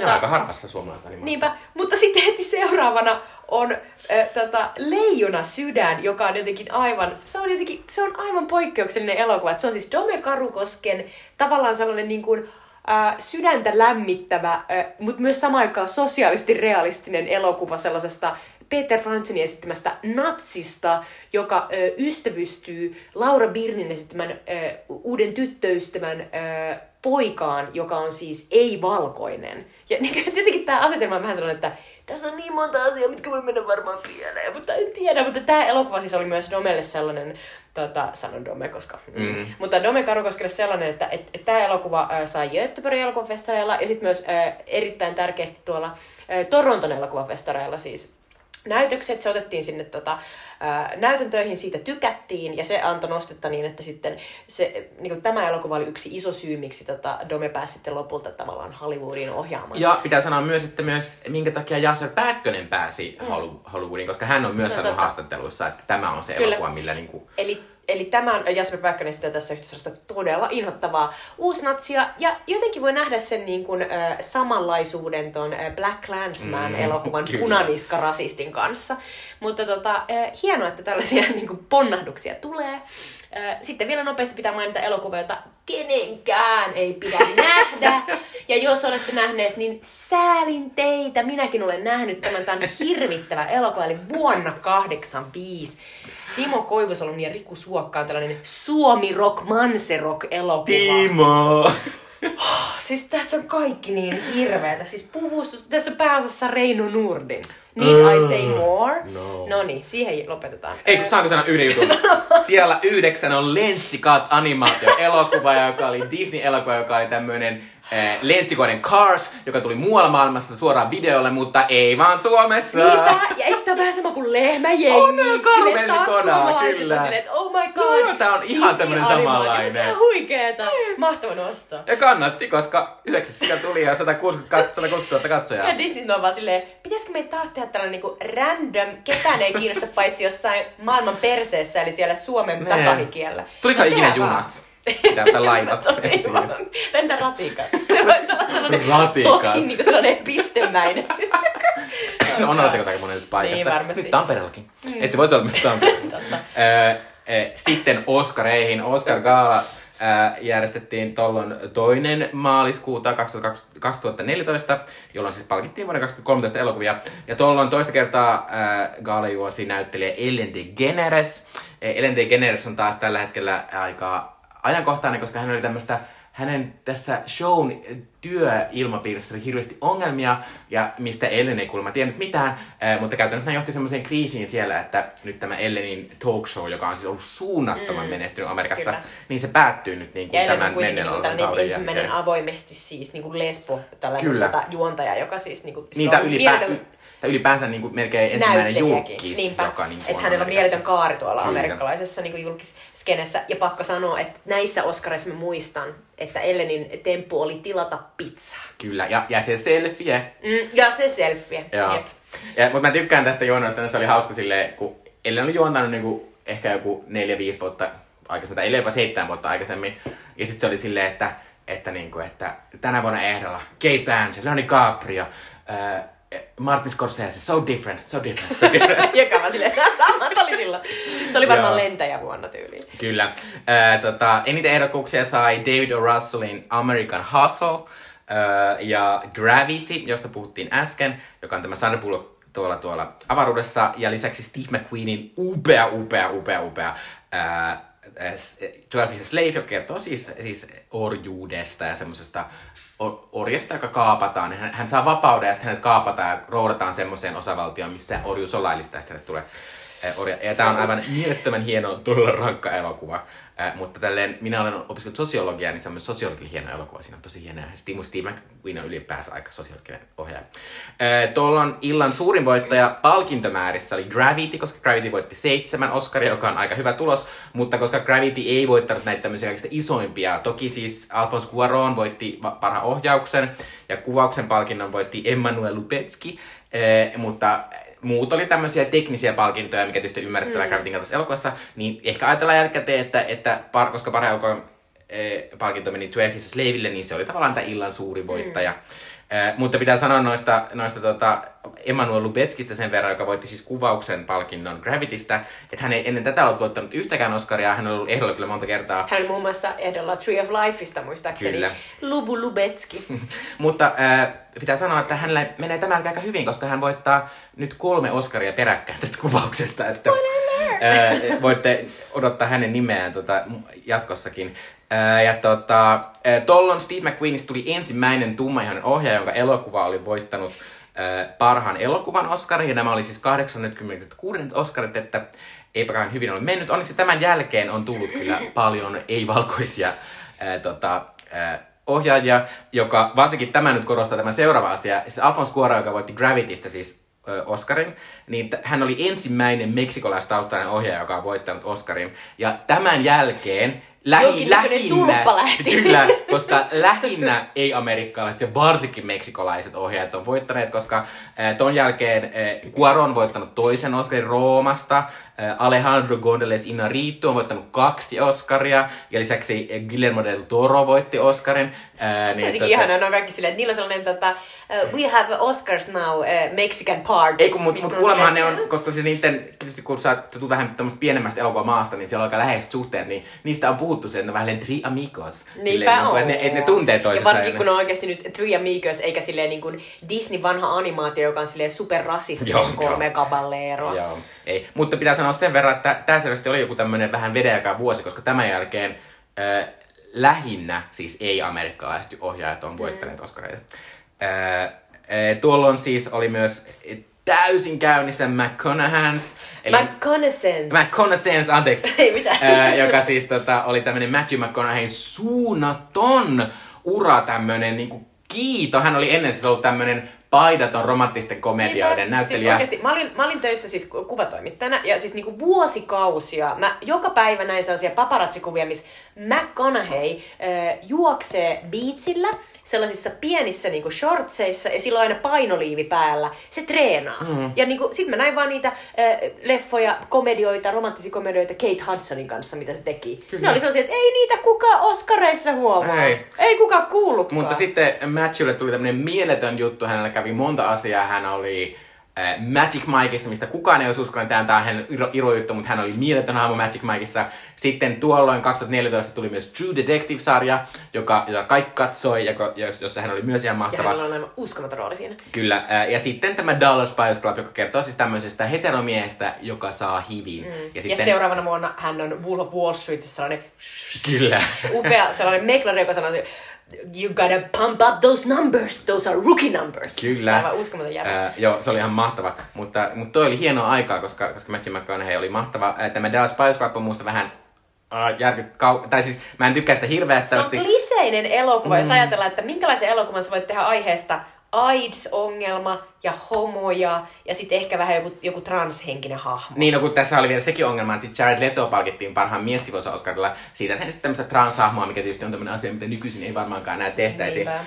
Tota,
aika harvassa suomalaista animaatiota.
Niinpä, mutta sitten heti seuraavana on äh, tota, Leijona sydän, joka on jotenkin aivan, se on jotenkin, se on aivan poikkeuksellinen elokuva. Se on siis Dome Karukosken tavallaan sellainen niin kuin, äh, sydäntä lämmittävä, äh, mutta myös samaan aikaan sosiaalisesti realistinen elokuva sellaisesta Peter Franzenin esittämästä natsista, joka ö, ystävystyy Laura Birnin esittämän ö, uuden tyttöystävän ö, poikaan, joka on siis ei-valkoinen. Ja niin, tietenkin tämä asetelma on vähän sellainen, että tässä on niin monta asiaa, mitkä voi mennä varmaan pieleen, mutta en tiedä. Mutta tämä elokuva siis oli myös Domelle sellainen, tota, sanon Dome, koska... Mm. Mutta Dome Karukoskelle sellainen, että et, et tämä elokuva ä, sai Göteborgin elokuvafestareilla ja sitten myös ä, erittäin tärkeästi tuolla ä, Toronton elokuvafestareilla siis näytökset, se otettiin sinne tota, ää, näytäntöihin, siitä tykättiin ja se antoi nostetta niin, että sitten se, niin kuin tämä elokuva oli yksi iso syy, miksi tota, Dome pääsi sitten lopulta tavallaan Hollywoodiin ohjaamaan.
Ja pitää sanoa myös, että myös minkä takia Jasper Pääkkönen pääsi Holly- Hollywoodiin, koska hän on myös
Mm.
Sanonut haastatteluissa, että tämä on se
Kyllä.
elokuva, millä niinku...
Eli, eli tämä on Jasper Pääkkönen sitä tässä yhteydessä todella inhottavaa uusnatsia. Ja jotenkin voi nähdä sen niin kuin, äh, samanlaisuuden ton äh, Black Clansman-elokuvan
kyllä.
punaniska-rasistin kanssa. Mutta tota, äh, hienoa, että tällaisia niin kuin, ponnahduksia tulee. Äh, Sitten vielä nopeasti pitää mainita elokuva, jota kenenkään ei pidä nähdä. Ja jos olette nähneet, niin säälin teitä. Minäkin olen nähnyt tämän. Tämä on hirvittävä elokuva, eli vuonna 85. Timo Koivusalon ja Riku Suokka on tällainen Suomi Rock Manse Rock elokuva.
Timo!
Siis tässä on kaikki niin hirveetä. Siis puvustus, tässä on pääosassa Reino Nurdin. Need I say more?
No.
No niin, siihen lopetetaan.
Ei, saanko sanoa yhden jutun? Siellä yhdeksän on Lentsikat animaatio-elokuva, joka oli Disney-elokuva, joka oli tämmönen äh, Lentsikoiden Cars, joka tuli muualla maailmassa suoraan videolle, mutta ei vaan Suomessa.
Niinpä, ja eikö tää vähän sama kuin lehmäjengi?
On, on,
Silleen taas on silleen, että oh my god.
Joo, tää on ihan
Disney
tämmönen samanlainen.
Mitä huikeeta. Mahtava nosto.
Ja kannatti, koska yhdeksäs sitä tuli ja 160, kat- 160 000 katsojaa.
Ja Disney on vaan silleen, pitäisikö meidän taas tehdä tällainen niinku random, ketään ei kiinnosta paitsi jossain maailman perseessä, eli siellä Suomen
Nee.
takahikiellä.
Tuliko
No,
ikinä
tehdään vaan.
Pitää lainat.
Entä ratikat? Se voisi olla sellainen
Ratikat.
tosi niinku sellainen pistemäinen.
No, on oletteko aika monessa paikassa.
Niin, varmasti.
Nyt Tampereellakin. Mm. Et se voisi olla myös Tampereella. Sitten Oscareihin. Oscar Gaala järjestettiin tuolloin toinen maaliskuuta 2002 2014, jolloin siis palkittiin vuoden 2013 elokuvia. Ja tuolloin toista kertaa äh, Gaala juosi näyttelijä Ellen DeGeneres. Ellen DeGeneres on taas tällä hetkellä aika ajankohtainen, koska hän oli tämmöistä hänen tässä shown työilmapiirissä oli hirveästi ongelmia, ja mistä Ellen ei kuulemma tiennyt mitään, ää, mutta käytännössä johti semmoiseen kriisiin siellä, että nyt tämä Ellenin talk show, joka on siis ollut suunnattoman mm, menestynyt Amerikassa,
kyllä.
niin se päättyy nyt niin kuin tämän menneen olevan
tällainen ensimmäinen
jälkeen.
avoimesti siis niinku lesbo, tällainen
Kyllä.
tota, juontaja, joka siis.
Niin, tai, ylipä,
mieletön
y, tai ylipäänsä niin kuin melkein ensimmäinen julkis,
Niinpä,
joka niin kuin
että
on
hänellä on mieletön kaari tuolla
Kyllä.
amerikkalaisessa niin julkisskenessä. Ja pakko sanoa, että näissä Oscareissa mä muistan, että Ellenin temppu oli tilata pizzaa.
Kyllä, ja, ja se selfie,
Mm, ja se selfie.
Joo.
Jep.
Ja, mutta mä tykkään tästä juonnosta, se oli hauska silleen, kun Ellen oli juontanut niinku ehkä joku 4-5 vuotta aikaisemmin, tai ellei jopa 7 vuotta aikaisemmin. Ja sitten se oli silleen, että, että, niinku, että tänä vuonna ehdolla Kate Blanchett, Leonardo DiCaprio, äh, Martin Scorsese, so different, so different, so different.
Joka vaan silleen, samat oli silloin. Se oli varmaan
Joo.
lentäjä vuonna tyyliin.
Kyllä. Ää, tota, eniten ehdokkuuksia sai David O. Russellin American Hustle ää, ja Gravity, josta puhuttiin äsken, joka on tämä Sandra Bullock tuolla, tuolla avaruudessa. Ja lisäksi Steve McQueenin upea, upea, upea, upea s- 12 Years a Slave, joka kertoo siis, siis orjuudesta ja semmoisesta orjasta, joka kaapataan. Hän, hän saa vapauden ja sitten hänet kaapataan ja roudataan semmoiseen osavaltioon, missä orjuus on laillista ja sitten tulee orja. Ja tämä on aivan mielettömän hieno, todella rankka elokuva. Eh, mutta tälleen, minä olen opiskellut sosiologiaa, niin se on myös sosiologille hieno elokuva. Siinä on tosi hienoa. Steve, Steve McQueen on ylipäänsä aika sosiologinen ohjaaja. Eh, Tuolloin illan suurin voittaja palkintomäärissä oli Gravity, koska Gravity voitti seitsemän Oscaria, joka on aika hyvä tulos. Mutta koska Gravity ei voittanut näitä tämmöisiä kaikista isoimpia, toki siis Alphonse Cuarón voitti parhaan ohjauksen ja kuvauksen palkinnon voitti Emmanuel Lubetski, eh, mutta muut oli tämmöisiä teknisiä palkintoja, mikä tietysti ymmärrettävää mm. Gravitin kaltaisessa elokuvassa, niin ehkä ajatellaan jälkikäteen, että, että par, koska parhaan elokuvan eh, palkinto meni 12 Slaville, niin se oli tavallaan tämä illan suuri voittaja. Mm. Mutta pitää sanoa noista, noista tota, Emmanuel Lubetskistä sen verran, joka voitti siis kuvauksen palkinnon Gravitystä, että hän ei ennen tätä ollut voittanut yhtäkään Oscaria, hän on ollut ehdolla kyllä monta kertaa.
Hän oli muun muassa ehdolla Tree of Lifeista muistaakseni.
Kyllä.
Lubu Lubetski.
Mutta äh, pitää sanoa, että hänellä menee tämä aika hyvin, koska hän voittaa nyt kolme Oscaria peräkkäin tästä kuvauksesta. Että, äh, voitte odottaa hänen nimeään tota, jatkossakin. Ja tota, tollon Steve McQueenista tuli ensimmäinen tummaihainen ohjaaja, jonka elokuva oli voittanut parhaan elokuvan Oscarin. Ja nämä oli siis 86 Oscarit, että eipäkään hyvin ole mennyt. Onneksi tämän jälkeen on tullut kyllä paljon ei-valkoisia ää, tota, ää, ohjaajia, joka varsinkin tämä nyt korostaa tämä seuraava asia. Siis Alphonse Cuarón, joka voitti Gravitystä siis ö, Oscarin, niin t- hän oli ensimmäinen meksikolaistaustainen ohjaaja, joka on voittanut Oscarin. Ja tämän jälkeen lähi,
lähti.
Kyllä, koska lähinnä ei-amerikkalaiset ja varsinkin meksikolaiset ohjaajat on voittaneet, koska äh, ton jälkeen äh, Cuarón on voittanut toisen Oscarin Roomasta, äh, Alejandro González Inarritu on voittanut kaksi Oscaria, ja lisäksi äh, Guillermo del Toro voitti Oscarin. Äh, niin,
Jotenkin ihanaa, ne on kaikki silleen, että niillä on sellainen, tota, uh, we have Oscars now, uh, Mexican party.
Ei kun, mutta mut kuulemma ne on, koska se niiden, tietysti kun sä sä tulet vähän tämmöistä pienemmästä elokuvamaasta, niin siellä on aika läheiset suhteet, niin niistä on puhuttu se, että ne on vähän tri amigos.
Niinpä
Silleen, niin kuin, että, ne,
on.
että ne tuntee
Ja
toisensa.
varsinkin kun on oikeasti nyt Three Amigos, eikä silleen niin kuin Disney vanha animaatio, joka on silleen
Joo,
superrasistinen kolme
joo.
caballeroa.
Joo, ei. Mutta pitää sanoa sen verran, että tämä selvästi oli joku tämmöinen vähän vedenjakaa vuosi, koska tämän jälkeen äh, lähinnä, siis ei-amerikkalaiset ohjaajat on voittaneet mm. Oscareita. Ää, tuolloin siis oli myös täysin käynnissä McConaughey's.
Eli McConaissance.
McConaissance, anteeksi.
Ei mitään.
Ää, joka siis tota, oli tämmönen Matthew McConaugheyn suunnaton ura, tämmönen niinku kiito. Hän oli ennen siis ollut tämmönen paidaton romanttisten komedioiden Niinpä. näyttelijä.
Siis oikeasti, mä olin, mä olin töissä siis kuvatoimittajana ja siis niinku vuosikausia. Mä joka päivä näin sellaisia paparazzikuvia, missä McConaughey äh, juoksee beachillä sellaisissa pienissä niinku shortseissa ja sillä on aina painoliivi päällä. Se treenaa. Mm. Ja niinku, sit mä näin vaan niitä äh, leffoja, komedioita, romanttisia komedioita Kate Hudsonin kanssa, mitä se teki. Kyllä. Ne oli sellaisia, että ei niitä kuka Oscareissa huomaa. Ei, ei kuka kuullutkaan.
Mutta sitten Matthewlle tuli tämmönen mieletön juttu. Hänellä kävi monta asiaa. Hän oli Magic Mikeissa, mistä kukaan ei olisi uskonut, että tämä on hänen irojuttu, mutta hän oli mieletön hahmo Magic Mikeissa. Sitten tuolloin 2014 tuli myös True Detective-sarja, joka, jota kaikki katsoi, joka, jossa hän oli myös ihan mahtava. Ja
hänellä on aivan uskomaton rooli siinä.
Kyllä. Äh, ja sitten tämä Dallas Buyers Club, joka kertoo siis tämmöisestä heteromiehestä, joka saa hivin. Mm.
Ja, sitten... ja seuraavana vuonna hän on Wolf of Wall Streetissä sellainen
Kyllä.
upea sellainen meklari, joka sanoo, you gotta pump up those numbers, those are rookie numbers.
Kyllä.
Aivan uskomaton jäbä.
Äh, joo, se oli ihan mahtava. Mutta, mutta toi oli hienoa aikaa, koska, koska Matthew McConaughey oli mahtava. Äh, tämä Dallas Buyers Club on muusta vähän uh, järkyt, kau- tai siis mä en tykkää sitä hirveästi.
Se on kliseinen elokuva, mm. jos ajatellaan, että minkälaisen elokuvan sä voit tehdä aiheesta AIDS-ongelma ja homoja ja sitten ehkä vähän joku, joku transhenkinen hahmo.
Niin, no kun tässä oli vielä sekin ongelma, että Jared Leto palkittiin parhaan miessivuosa Oscarilla siitä, että hän tämmöistä transhahmoa, mikä tietysti on tämmöinen asia, mitä nykyisin ei varmaankaan enää tehtäisi. Niinpä.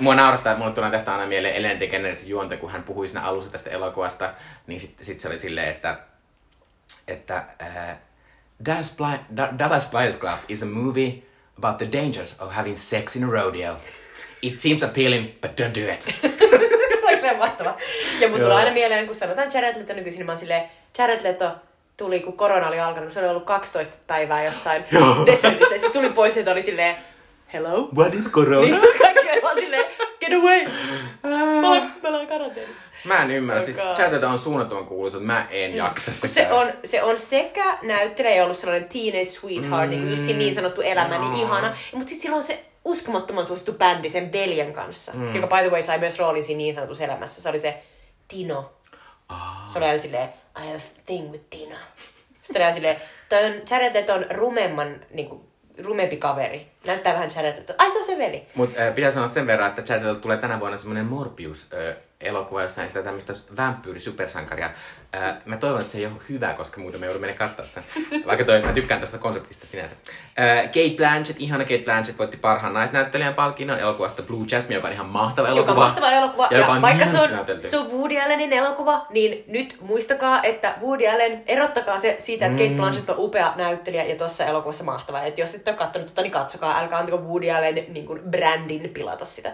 Mua naurattaa, mulle tulee tästä aina mieleen Ellen DeGeneres juonto, kun hän puhui siinä alussa tästä elokuvasta, niin sitten sit se oli silleen, että, että uh, Dallas, Bli- Dallas Buyers Club is a movie about the dangers of having sex in a rodeo. It seems appealing, but don't do it.
Oikein mahtava. Ja mun tulee aina mieleen, kun sanotaan Jared Leto nykyisin, niin mä oon silleen, Jared Leto tuli, kun korona oli alkanut, se oli ollut 12 päivää jossain desertissä. Se tuli pois ja oli silleen, hello?
What is corona?
Niin kaikki vaan silleen, get away! Mä olen, mä olen karanteenissa.
Mä en ymmärrä, siis Jared on suunnattoman kuuluisa, että mä en mm. jaksa sitä.
Se on, se on sekä näyttelijä ollut sellainen teenage sweetheart, mm. niin kuin just siinä niin sanottu elämä, niin ihana. Mutta sitten sillä on se uskomattoman suosittu bändi sen veljen kanssa, mm. joka by the way sai myös roolin siinä niin sanotussa elämässä. Se oli se Tino. Ah. Se oli aina silleen, I have a thing with Tina. Sitten oli aina silleen, toi on Jared Leton rumemman, niin kuin, rumempi kaveri. Näyttää vähän Jared. Ai se on se veli.
Mutta äh, pitää sanoa sen verran, että Jared tulee tänä vuonna semmoinen Morbius äh, elokuva, jossa on sitä tämmöistä vampyyri-supersankaria. Ää, mä toivon, että se ei ole hyvä, koska muuten me joudumme katsoa sen. Vaikka toi, mä tykkään tuosta konseptista sinänsä. Ää, Kate Blanchett, ihana Kate Blanchett, voitti parhaan naisnäyttelijän palkinnon elokuvasta Blue Jasmine, joka on ihan mahtava elokuva.
Joka on mahtava elokuva. Ja, ja on vaikka se on, se on Woody Allenin elokuva, niin nyt muistakaa, että Woody Allen, erottakaa se siitä, että mm. Kate Blanchett on upea näyttelijä ja tuossa elokuvassa mahtava. Että jos et ole katsonut tota, niin katsokaa, älkää antako Woody Allen niin kuin brändin pilata sitä.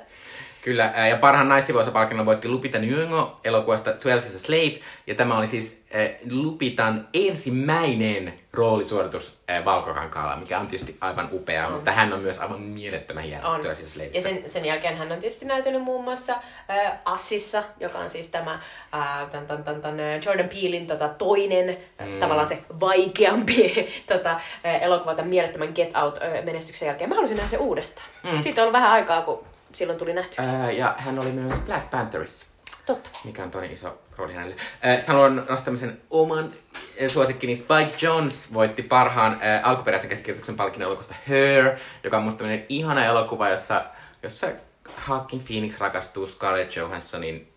Kyllä, ja parhaan naisivuosapalkinnon voitti Lupita Nyong'o elokuvasta 12 is a Slave, ja tämä oli siis Lupitan ensimmäinen roolisuoritus Valkokankaalla, mikä on tietysti aivan upea, on. mutta hän on myös aivan mielettömän hieno on. 12 is
Ja sen, sen jälkeen hän on tietysti näytellyt muun muassa äh, Assissa, joka on siis tämä äh, tämän, tämän, tämän, tämän Jordan Peelin tota, toinen, mm. tavallaan se vaikeampi tota, äh, elokuva tämän mielettömän Get Out-menestyksen jälkeen. Mä haluaisin nähdä se uudestaan. Mm. Siitä on ollut vähän aikaa, kun silloin tuli nähty.
Ää, ja hän oli myös Black Pantherissa.
Totta.
Mikä on toinen iso rooli hänelle. Sitten haluan nostaa tämmöisen oman suosikkini. Spike Jones voitti parhaan ää, alkuperäisen käsikirjoituksen palkinnon elokuvasta Her, joka on musta tämmöinen ihana elokuva, jossa, jossa Hawking Phoenix rakastuu Scarlett Johanssonin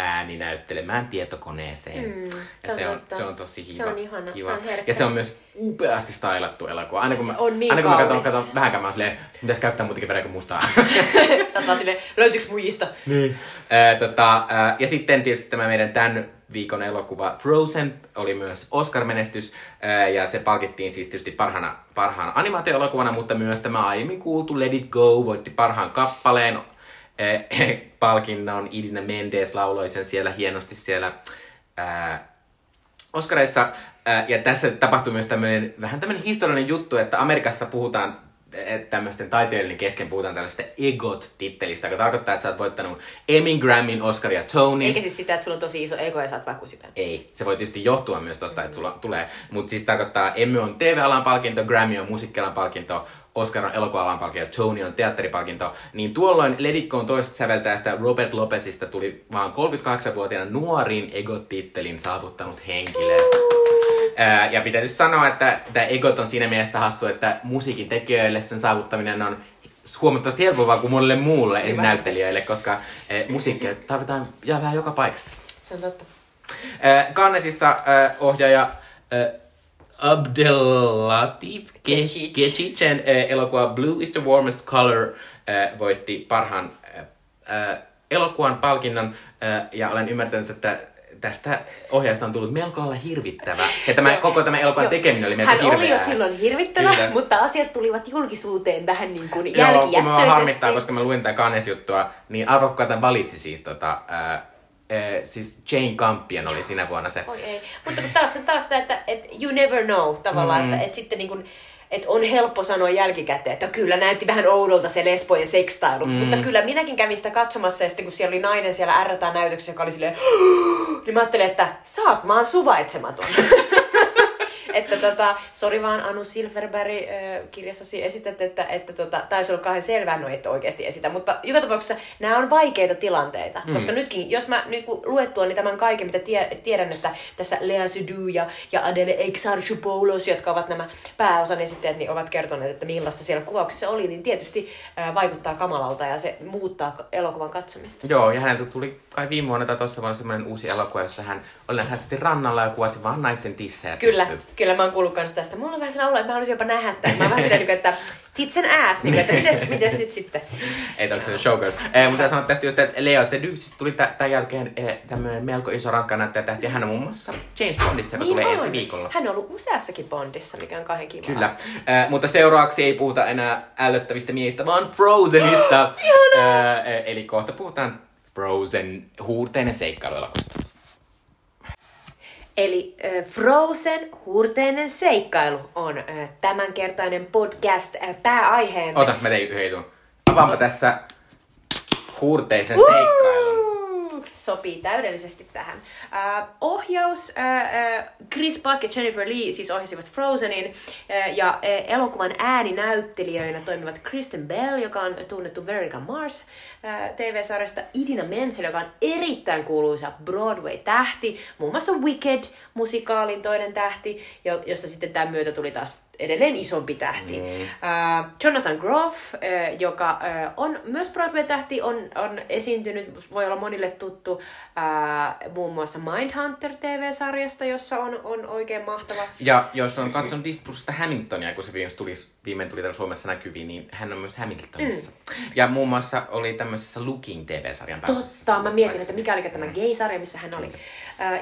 ääni näyttelemään tietokoneeseen. Mm, ja se on, se on tosi hiva.
Se on ihana, kiva. se on
Ja se on myös upeasti stylattu elokuva.
Aina kun mä, on niin
aina kun mä katson, katson vähänkään, mä oon silleen, mitäs käyttää muutenkin verran kuin mustaa.
Vaan silleen, löytyykö mujista?
Niin. Äh, tota, äh, ja sitten tietysti tämä meidän tämän viikon elokuva Frozen oli myös Oscar-menestys, äh, ja se palkittiin siis tietysti parhaana, parhaana animaatioelokuvana, mutta myös tämä aiemmin kuultu Let It Go voitti parhaan kappaleen palkinnon. Idina Mendes lauloi sen siellä hienosti siellä ää, Oscareissa. Ää, ja tässä tapahtui myös tämmöinen, vähän tämmöinen historiallinen juttu, että Amerikassa puhutaan että tämmöisten taiteilijoiden kesken puhutaan tällaista EGOT-tittelistä, joka tarkoittaa, että sä oot voittanut Emmy, Grammyn, Oscar ja Tony.
Eikä siis sitä, että sulla on tosi iso ego ja saat vaikka sitä.
Ei, se voi tietysti johtua myös tosta, että sulla tulee. Mutta siis tarkoittaa, Emmy on TV-alan palkinto, Grammy on musiikkialan palkinto, Oscar on elokuva-alan palkinto, Tony on teatteripalkinto. Niin tuolloin Ledikkoon toisesta säveltäjästä Robert Lopezista tuli vaan 38-vuotiaana nuorin EGOT-tittelin saavuttanut henkilö. Ää, ja pitää just sanoa, että tämä egot on siinä mielessä hassu, että musiikin tekijöille sen saavuttaminen on huomattavasti helpompaa kuin monelle muulle esim. näyttelijöille, koska e, musiikkia tarvitaan ja vähän joka paikassa.
Se on totta.
Ää, ohjaaja Abdelatif. Kechicen ää, elokuva Blue is the Warmest Color ää, voitti parhaan ää, elokuvan palkinnon ja olen ymmärtänyt, että tästä ohjaajasta on tullut melko lailla hirvittävä. Ja tämä, koko tämä elokuvan
Joo.
tekeminen oli melko
Hän oli jo
hirveää.
silloin hirvittävä,
Kyllä.
mutta asiat tulivat julkisuuteen vähän niin kuin
Joo, kun
jälkijättöisesti.
harmittaa, koska mä luin tämän Cannes-juttua, niin arvo, kuka tämän valitsi siis tota, ää, ää, siis Jane Campion oli sinä vuonna se.
Oi ei. Mutta taas, taas sitä, että, että you never know tavallaan, mm. että, että sitten niin kuin, että on helppo sanoa jälkikäteen, että kyllä näytti vähän oudolta se lesbo ja sekstailu. Mm. Mutta kyllä minäkin kävin sitä katsomassa ja sitten kun siellä oli nainen siellä ärrätään näytöksessä, joka oli silleen, niin mä ajattelin, että sä oot vaan suvaitsematon. että tota, sori vaan Anu Silverberg äh, kirjassasi esität, että, että tota, taisi olla kahden selvää, no et oikeasti esitä, mutta joka tapauksessa nämä on vaikeita tilanteita, mm. koska nytkin, jos mä niin luettua niin tämän kaiken, mitä tie, tiedän, että tässä Lea Seydoux ja, ja Adele Exarchopoulos, jotka ovat nämä pääosan esittäjät, niin ovat kertoneet, että millaista siellä kuvauksessa oli, niin tietysti äh, vaikuttaa kamalalta ja se muuttaa elokuvan katsomista.
Joo, ja häneltä tuli kai viime vuonna tai tuossa vuonna semmoinen uusi elokuva, jossa hän oli nähtävästi rannalla ja kuvasi vaan naisten tissejä.
Kyllä, kyllä mä oon kuullut kans tästä. Mulla on vähän sellainen olo, että mä haluaisin jopa nähdä tämän. Mä oon vähän silleen, että tits and ass, niin että mites, mites nyt sitten?
Ei, onko se showgirls. Eh, mutta sanoa tästä just, että Lea Seydoux siis tuli tä- tämän jälkeen eh, tämmöinen melko iso ranskan näyttäjä tähti. Hän on muun muassa James Bondissa, joka tulee
Niin on.
ensi viikolla.
Hän on ollut useassakin Bondissa, mikä on kahden kivaa.
Kyllä. Äh, mutta seuraavaksi ei puhuta enää ällöttävistä miehistä, vaan Frozenista. äh, eli kohta puhutaan Frozen huurteinen seikkailuelokuvasta.
Eli äh, Frozen huurteinen seikkailu on äh, tämänkertainen podcast äh, pääaiheemme.
Ota, mä tein yhden jutun. Avaanpa tässä huurteisen seikkailun.
Sopii täydellisesti tähän. Uh, ohjaus, uh, uh, Chris Buck ja Jennifer Lee siis ohjasivat Frozenin, uh, ja uh, elokuvan ääninäyttelijöinä toimivat Kristen Bell, joka on tunnettu Veronica Mars uh, TV-sarjasta, Idina Menzel, joka on erittäin kuuluisa Broadway-tähti, muun muassa Wicked-musikaalin toinen tähti, jo- josta sitten tämän myötä tuli taas edelleen isompi tähti. Mm. Uh, Jonathan Groff, uh, joka uh, on myös Broadway-tähti, on, on esiintynyt, voi olla monille tuttu, uh, muun muassa Mindhunter TV-sarjasta, jossa on, on oikein mahtava.
Ja jos on katsonut Plusista Hamiltonia, kun se viimein tuli, viimein tuli täällä Suomessa näkyviin, niin hän on myös Hamiltonissa. Mm. Ja muun muassa oli tämmöisessä Looking TV-sarjan pääosassa.
Totta, mä mietin, että mikä oli tämä gay-sarja, missä hän oli. Uh,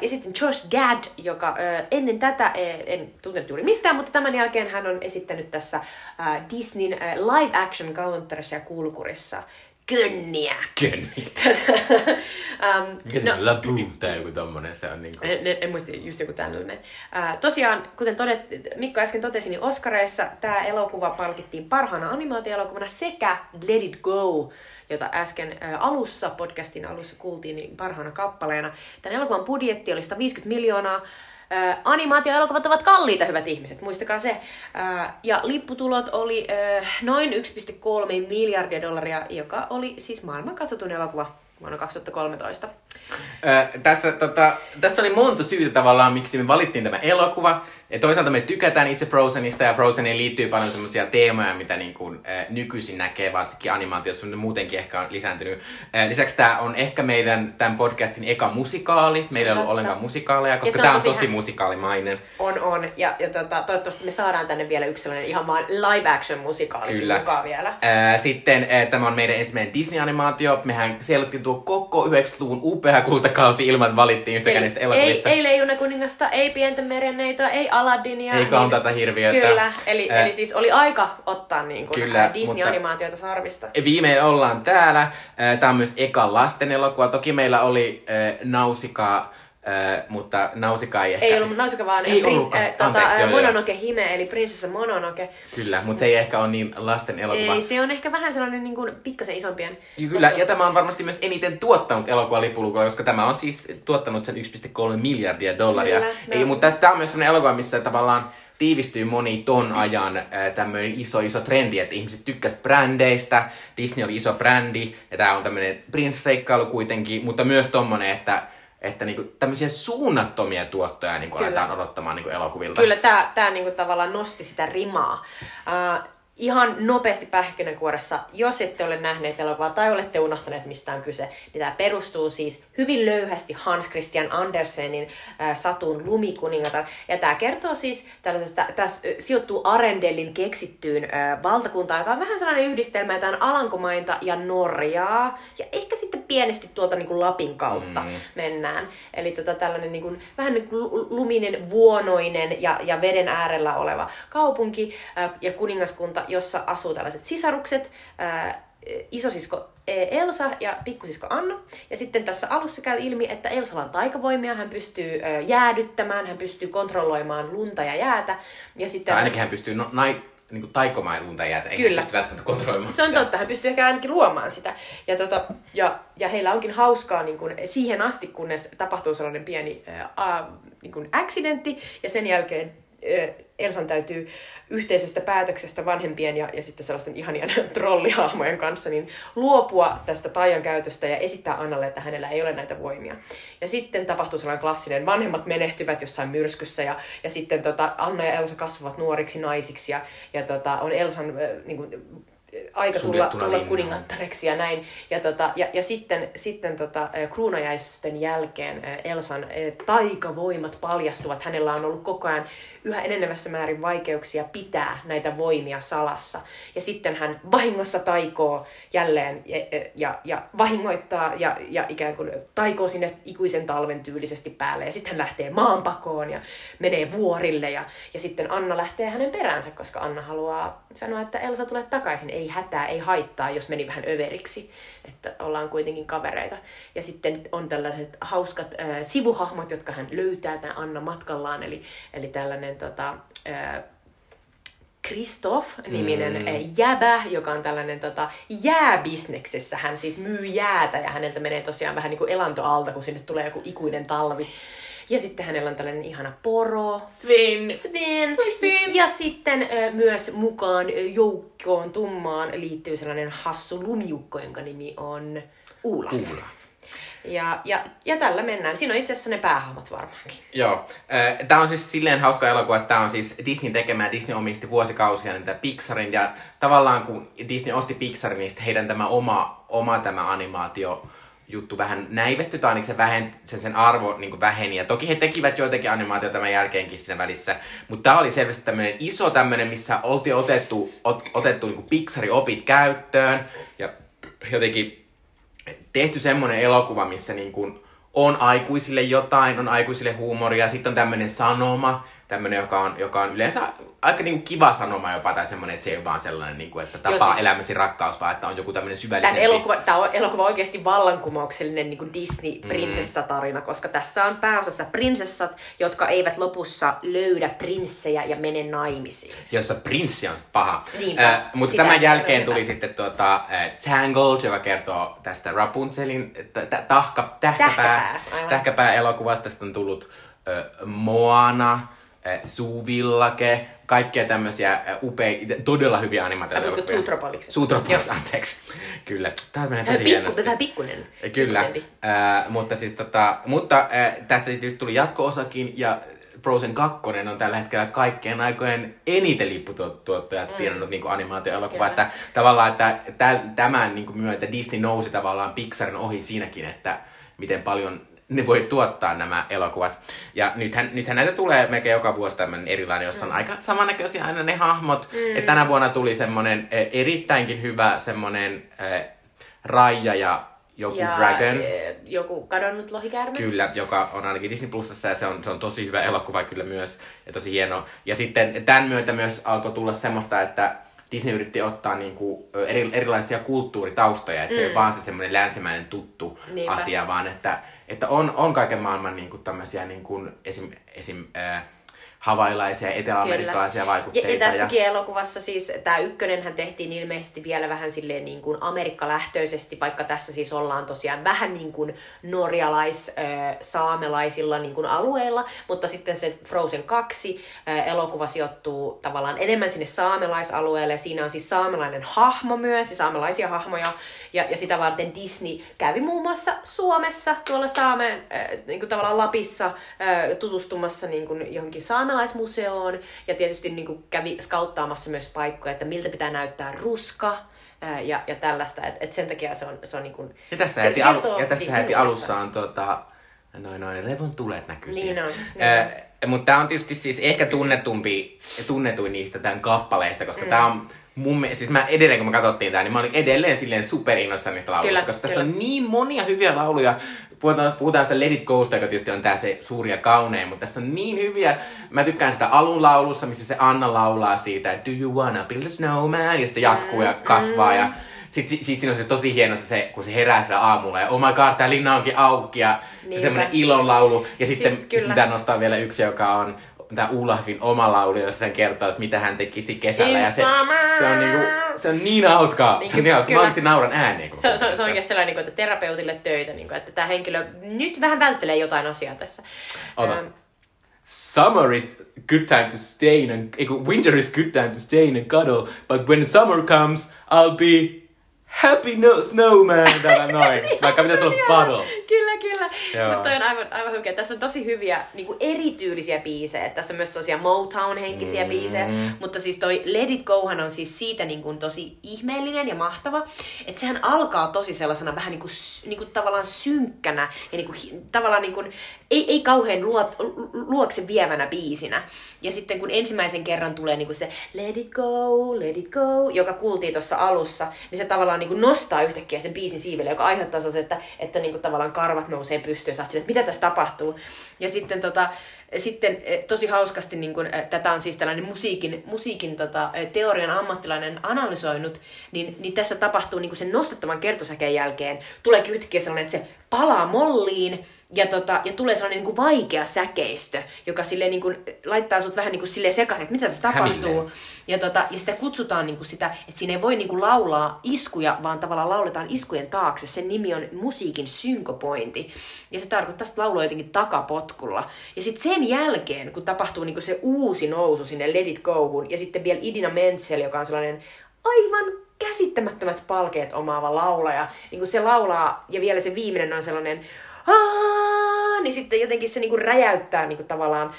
ja sitten Josh Gad, joka uh, ennen tätä eh, en tuntenut juuri mistään, mutta tämän jälkeen hän on esittänyt tässä uh, Disneyn live-action Counterissa ja Kulkurissa Könniä.
Kenni.
um,
Mikä se on? La Bouffe tai joku tommonen, se on niinku...
En, en muista, just joku tällainen. Uh, tosiaan, kuten todet, Mikko äsken totesi, niin Oscareissa tämä elokuva palkittiin parhaana animaatioelokuvana sekä Let It Go, jota äsken uh, alussa, podcastin alussa kuultiin, niin parhaana kappaleena. Tämän elokuvan budjetti oli 150 miljoonaa. Uh, animaatioelokuvat ovat kalliita, hyvät ihmiset, muistakaa se. Uh, ja lipputulot oli uh, noin 1,3 miljardia dollaria, joka oli siis maailman katsotun elokuva vuonna 2013.
Ö, tässä, tota, tässä oli monta syytä tavallaan, miksi me valittiin tämä elokuva. Ja toisaalta me tykätään itse Frozenista ja Frozeniin liittyy paljon semmoisia teemoja, mitä niin kuin, ö, nykyisin näkee, varsinkin animaatiossa, mutta muutenkin ehkä on lisääntynyt. Ö, lisäksi tämä on ehkä meidän tämän podcastin eka musikaali. Meillä ei ollut ollenkaan musikaaleja, koska tämä on
tosi hä-
musikaalimainen.
On, on. Ja, ja tota, toivottavasti me saadaan tänne vielä yksi sellainen ihan vaan live action musikaalikin
Kyllä.
mukaan vielä.
Ää, sitten ää, tämä on meidän ensimmäinen Disney-animaatio. Mehän selittiin tuo koko 90-luvun upea kultakausi ilman, että valittiin yhtäkään niistä
ei,
elokuvista.
ei Leijuna kuningasta, ei Pienten merenneitoa, ei Aladinia.
Ei Countata hirviötä.
Kyllä, eli,
Ää,
eli siis oli aika ottaa niin kuin
Kyllä,
Disney-animaatioita sarvista.
Viimein ollaan täällä. Tämä on myös eka lasten elokuva. Toki meillä oli äh, Nausikaa Mutta Nausika ei ehkä...
Ei ollut Nausika, vaan
Ei
prins, äh, tota,
Anteeksi,
äh,
joo, joo.
Mononoke Hime, eli prinsessa Mononoke.
Kyllä, mutta se ei ehkä ole niin lasten elokuva.
Ei, se on ehkä vähän sellainen niin kuin, pikkasen isompien.
Ja Kyllä, ja tämä on varmasti myös eniten tuottanut elokuva lipulukulla, koska tämä on siis tuottanut sen 1,3 miljardia dollaria.
Kyllä, no.
Ei, mutta tässä tämä on myös sellainen elokuva, missä tavallaan tiivistyy moni ton ajan äh, tämmöinen iso, iso trendi, että ihmiset tykkäsivät brändeistä, Disney oli iso brändi, ja tämä on tämmöinen prinsseikkailu kuitenkin, mutta myös tommonen, että että niinku tämmöisiä suunnattomia tuottoja niinku
Kyllä.
aletaan odottamaan niinku elokuvilta.
Kyllä tämä tää niinku tavallaan nosti sitä rimaa. Uh, ihan nopeasti pähkinänkuoressa, jos ette ole nähneet elokuvaa tai olette unohtaneet mistä on kyse, niin tämä perustuu siis hyvin löyhästi Hans Christian Andersenin äh, Satun lumikuningatar. Ja tämä kertoo siis tällaisesta, tässä sijoittuu Arendellin keksittyyn äh, valtakuntaan, joka on vähän sellainen yhdistelmä, on Alankomainta ja Norjaa. Ja ehkä sitten pienesti tuolta niin kuin Lapin kautta mm. mennään. Eli tota, tällainen niin kuin, vähän niin kuin lu- luminen, vuonoinen ja, ja veden äärellä oleva kaupunki äh, ja kuningaskunta, jossa asuu tällaiset sisarukset, äh, isosisko Elsa ja pikkusisko Anna. Ja sitten tässä alussa käy ilmi, että Elsalla on taikavoimia, hän pystyy jäädyttämään, hän pystyy kontrolloimaan lunta ja jäätä. Ja sitten
Tai ainakin hän pystyy no, nai, niinku taikomaan lunta jäätä, ei
Kyllä.
hän pysty välttämättä kontrolloimaan
se on
sitä.
totta, hän pystyy ehkä ainakin luomaan sitä. Ja, tota, ja, ja heillä onkin hauskaa niin kuin, siihen asti, kunnes tapahtuu sellainen pieni äh, niin kuin accidentti, ja sen jälkeen Elsan täytyy yhteisestä päätöksestä vanhempien ja, ja sitten sellaisten ihanien trollihahmojen kanssa niin luopua tästä taian käytöstä ja esittää Annalle, että hänellä ei ole näitä voimia. Ja sitten tapahtuu sellainen klassinen, vanhemmat menehtyvät jossain myrskyssä ja, ja sitten tota, Anna ja Elsa kasvavat nuoriksi naisiksi ja, ja tota, on Elsan äh, niin kuin, aika tulla, tulla kuningattareksi ja näin. Ja, tota, ja, ja sitten, sitten tota, kruunajaisten jälkeen Elsan taikavoimat paljastuvat. Hänellä on ollut koko ajan yhä enenevässä määrin vaikeuksia pitää näitä voimia salassa. Ja sitten hän vahingossa taikoo jälleen ja, ja, ja vahingoittaa ja, ja ikään kuin taikoo sinne ikuisen talven tyylisesti päälle. Ja sitten hän lähtee maanpakoon ja menee vuorille ja, ja sitten Anna lähtee hänen peräänsä, koska Anna haluaa sanoa, että Elsa tulee takaisin. Ei hätää, ei haittaa, jos meni vähän överiksi. Että ollaan kuitenkin kavereita. Ja sitten on tällaiset hauskat äh, sivuhahmot, jotka hän löytää tämän Anna matkallaan. Eli, eli tällainen tota, äh, Kristoff-niminen mm. jäbä, joka on tällainen tota, jääbisneksessä. Hän siis myy jäätä ja häneltä menee tosiaan vähän niin kuin elantoalta, kun sinne tulee joku ikuinen talvi. Ja sitten hänellä on tällainen ihana poro.
Svin!
Sven.
Sven.
Ja sitten ö, myös mukaan joukkoon tummaan liittyy sellainen hassu lumiukko, jonka nimi on Olaf.
Olaf.
Ja, ja, ja tällä mennään. Siinä on itse asiassa ne päähahmot varmaankin.
Joo. Tämä on siis silleen hauska elokuva, että tämä on siis Disney tekemä ja Disney omisti vuosikausia niitä Pixarin. Ja tavallaan kun Disney osti Pixarin, niin sitten heidän tämä oma, oma tämä animaatio juttu vähän näivetty, tai ainakin se, vähen, sen, sen arvo niin väheni. Ja toki he tekivät joitakin animaatioita tämän jälkeenkin siinä välissä, mutta tämä oli selvästi tämmöinen iso tämmöinen, missä oltiin otettu, ot, otettu niin Pixarin opit käyttöön, ja jotenkin tehty semmoinen elokuva, missä niin kuin on aikuisille jotain, on aikuisille huumoria, sitten on tämmöinen sanoma, tämmöinen, joka on, joka on yleensä aika niin kuin kiva sanoma jopa, tai semmoinen, että se ei ole vaan sellainen, niin kuin, että tapaa
Joo,
siis... elämäsi rakkaus, vaan että on joku tämmöinen
Tämä
syvällisempi.
elokuva, tämä on elokuva oikeasti vallankumouksellinen niin kuin Disney-prinsessatarina, koska tässä on pääosassa prinsessat, jotka eivät lopussa löydä prinssejä ja mene naimisiin.
jossa prinssi on sit paha.
Niinpä.
Äh, mutta tämän jälkeen tuli sitten tuota, äh, Tangled, joka kertoo tästä Rapunzelin t- t- tahka, tähkäpää,
Tähkäpää,
tähkäpää elokuvasta. Sitten on tullut äh, Moana, Suuvillake, kaikkia tämmöisiä upeita, todella hyviä animaatioita.
Zootropoliksesta.
Zootropolis, anteeksi. Kyllä. Tämä menee tosi
pikku,
hienosti.
tämä pikkunen.
Kyllä, äh, mutta, siis, tota, mutta äh, tästä sitten tuli jatko-osakin ja Frozen 2 on tällä hetkellä kaikkien aikojen eniten lipputuottajat mm. tienannut niin animaatioelokuva. Että tavallaan, että tä- tämän niin kuin myötä Disney nousi tavallaan Pixarin ohi siinäkin, että miten paljon ne voi tuottaa nämä elokuvat. Ja nythän, nythän näitä tulee melkein joka vuosi tämmöinen erilainen, jossa on aika samannäköisiä aina ne hahmot. Mm. Et tänä vuonna tuli semmoinen eh, erittäinkin hyvä semmoinen eh, Raija ja joku
ja
Dragon.
eh, joku kadonnut lohikäärme.
Kyllä, joka on ainakin Disney Plusassa ja se on, se on tosi hyvä elokuva kyllä myös ja tosi hieno. Ja sitten tämän myötä myös alkoi tulla semmoista, että Disney yritti ottaa niinku eri, erilaisia kulttuuritaustoja, että mm. se ei ole vaan se semmoinen länsimäinen tuttu Niinpä. asia, vaan että, että on, on kaiken maailman niinku tämmöisiä niinku esim, esim äh, havailaisia eteläamerikkalaisia Kyllä. vaikutteita.
Ja, ja tässäkin ja... elokuvassa siis tämä ykkönenhän tehtiin ilmeisesti vielä vähän silleen niin kuin amerikkalähtöisesti, vaikka tässä siis ollaan tosiaan vähän niin kuin norjalais saamelaisilla niin kuin alueilla, mutta sitten se Frozen 2 elokuva sijoittuu tavallaan enemmän sinne saamelaisalueelle ja siinä on siis saamelainen hahmo myös ja saamelaisia hahmoja ja, ja sitä varten Disney kävi muun muassa Suomessa tuolla Saameen, niin kuin tavallaan Lapissa tutustumassa niin kuin johonkin saamelaisiin saamelaismuseoon ja tietysti niin kuin kävi skauttaamassa myös paikkoja, että miltä pitää näyttää ruska ja, ja tällaista. Et, et sen takia se on, se on niin kuin,
ja tässä heti, alu, ja tässä heti alussa on tota, noin noin revon tulet näkyy
niin
siinä.
On, niin
äh, mutta tämä on tietysti siis ehkä tunnetumpi, tunnetuin niistä tämän kappaleista, koska mm. tämä on mun mielestä, siis mä edelleen kun me katsottiin tää, niin mä olin edelleen silleen superinnossa niistä lauluista, kyllä, koska kyllä. tässä on niin monia hyviä lauluja. Puhutaan, puhutaan sitä Let It Gosta, joka tietysti on tää se suuri ja kaunein, mutta tässä on niin hyviä. Mä tykkään sitä alun laulussa, missä se Anna laulaa siitä, Do you wanna build a snowman? Ja sitten jatkuu ja kasvaa ja sitten sit, sit siinä on se tosi hieno se, kun se herää sillä aamulla ja oh my god, tää linna onkin auki ja Niinpä. se semmoinen ilonlaulu. Ja sitten siis, pitää nostaa vielä yksi, joka on tämä Ulafin oma laulu, jossa hän kertoo, että mitä hän tekisi kesällä. Ja se, se, on niinku, se on niin hauskaa. Niin, se on niin hauskaa. Mä oikeasti nauran ääneen.
Se, se, se on oikeasti sellainen, niin että terapeutille töitä, niin kuin, että tämä henkilö nyt vähän välttelee jotain asiaa tässä.
Ota. Um, Summer is good time to stay in and, winter is good time to stay in and cuddle, but when summer comes, I'll be Happy no snowman, tällä noin. niin, Vaikka pitäisi olla puddle.
Kyllä, kyllä. Mutta on aivan, aivan hyvä. Tässä on tosi hyviä niin kuin erityylisiä biisejä. Tässä on myös sellaisia Motown-henkisiä mm. biisejä. Mutta siis toi Let It Gohan on siis siitä niin kuin tosi ihmeellinen ja mahtava. Että sehän alkaa tosi sellaisena vähän niin kuin, niin kuin tavallaan synkkänä ja niin kuin, tavallaan niin kuin, ei, ei kauhean luot, luokse vievänä biisinä. Ja sitten kun ensimmäisen kerran tulee niin kuin se Let It Go, Let It Go, joka kuultiin tuossa alussa, niin se tavallaan niin kuin nostaa yhtäkkiä sen biisin siivelle, joka aiheuttaa se, että, että niin kuin tavallaan karvat nousee pystyyn ja että mitä tässä tapahtuu. Ja sitten tota, sitten eh, tosi hauskasti, niin kun, eh, tätä on siis tällainen musiikin, musiikin tota, eh, teorian ammattilainen analysoinut, niin, niin tässä tapahtuu niin sen nostettavan kertosäkeen jälkeen, tulee yhtäkkiä sellainen, että se palaa molliin, ja, tota, ja tulee sellainen niin kuin vaikea säkeistö, joka silleen, niin kuin, laittaa sut vähän niin kuin silleen sekaisin, että mitä tässä tapahtuu. Ja, tota, ja sitä kutsutaan niin kuin sitä, että siinä ei voi niin kuin laulaa iskuja, vaan tavallaan lauletaan iskujen taakse. Sen nimi on musiikin synkopointi. Ja se tarkoittaa, että laulua jotenkin takapotkulla. Ja sitten sen jälkeen, kun tapahtuu niin kuin se uusi nousu sinne Let It Gohun, ja sitten vielä Idina Menzel, joka on sellainen aivan käsittämättömät palkeet omaava laulaja, niin kuin se laulaa, ja vielä se viimeinen on sellainen niin sitten jotenkin se niinku räjäyttää niinku tavallaan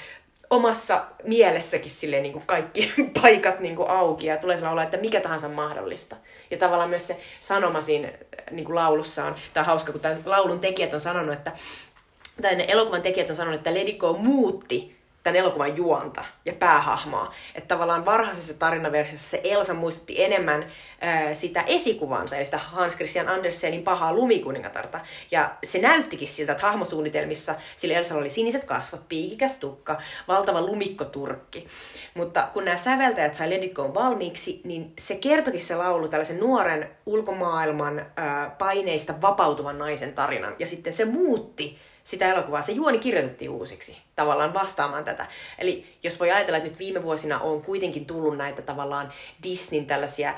omassa mielessäkin silleen niin kuin kaikki paikat niin kuin auki ja tulee olo, että mikä tahansa mahdollista. Ja tavallaan myös se sanoma siinä niin kuin laulussa on, tämä on hauska, kun tämän laulun tekijät on sanonut, että tai ne elokuvan tekijät on sanonut, että Lediko muutti tämän elokuvan juonta ja päähahmoa. Että tavallaan varhaisessa tarinaversiossa se Elsa muistutti enemmän ää, sitä esikuvansa, eli sitä Hans Christian Andersenin pahaa lumikuningatarta. Ja se näyttikin siltä, että hahmosuunnitelmissa sillä Elsalla oli siniset kasvot, piikikäs tukka, valtava lumikkoturkki. Mutta kun nämä säveltäjät sai Ledikkoon valmiiksi, niin se kertokin se laulu tällaisen nuoren ulkomaailman ää, paineista vapautuvan naisen tarinan. Ja sitten se muutti sitä elokuvaa. Se juoni kirjoitettiin uusiksi tavallaan vastaamaan tätä. Eli jos voi ajatella, että nyt viime vuosina on kuitenkin tullut näitä tavallaan Disneyn tällaisia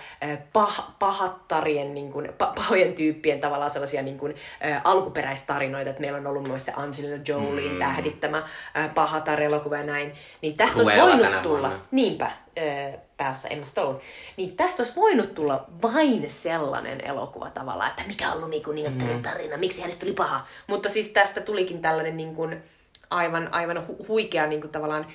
pah, pahattarien, niin kuin, pahojen tyyppien tavallaan sellaisia niin kuin, äh, alkuperäistarinoita, että meillä on ollut myös se Angelina Jolien mm. tähdittämä äh, pahatar-elokuva ja näin, niin tästä Cruella olisi voinut tulla, vuonna. niinpä, äh, päässä Emma Stone, niin tästä olisi voinut tulla vain sellainen elokuva tavallaan, että mikä on lumikuningattarin mm. tarina, miksi hänestä tuli paha. Mutta siis tästä tulikin tällainen niin kuin, aivan, aivan hu- huikea niin kuin, tavallaan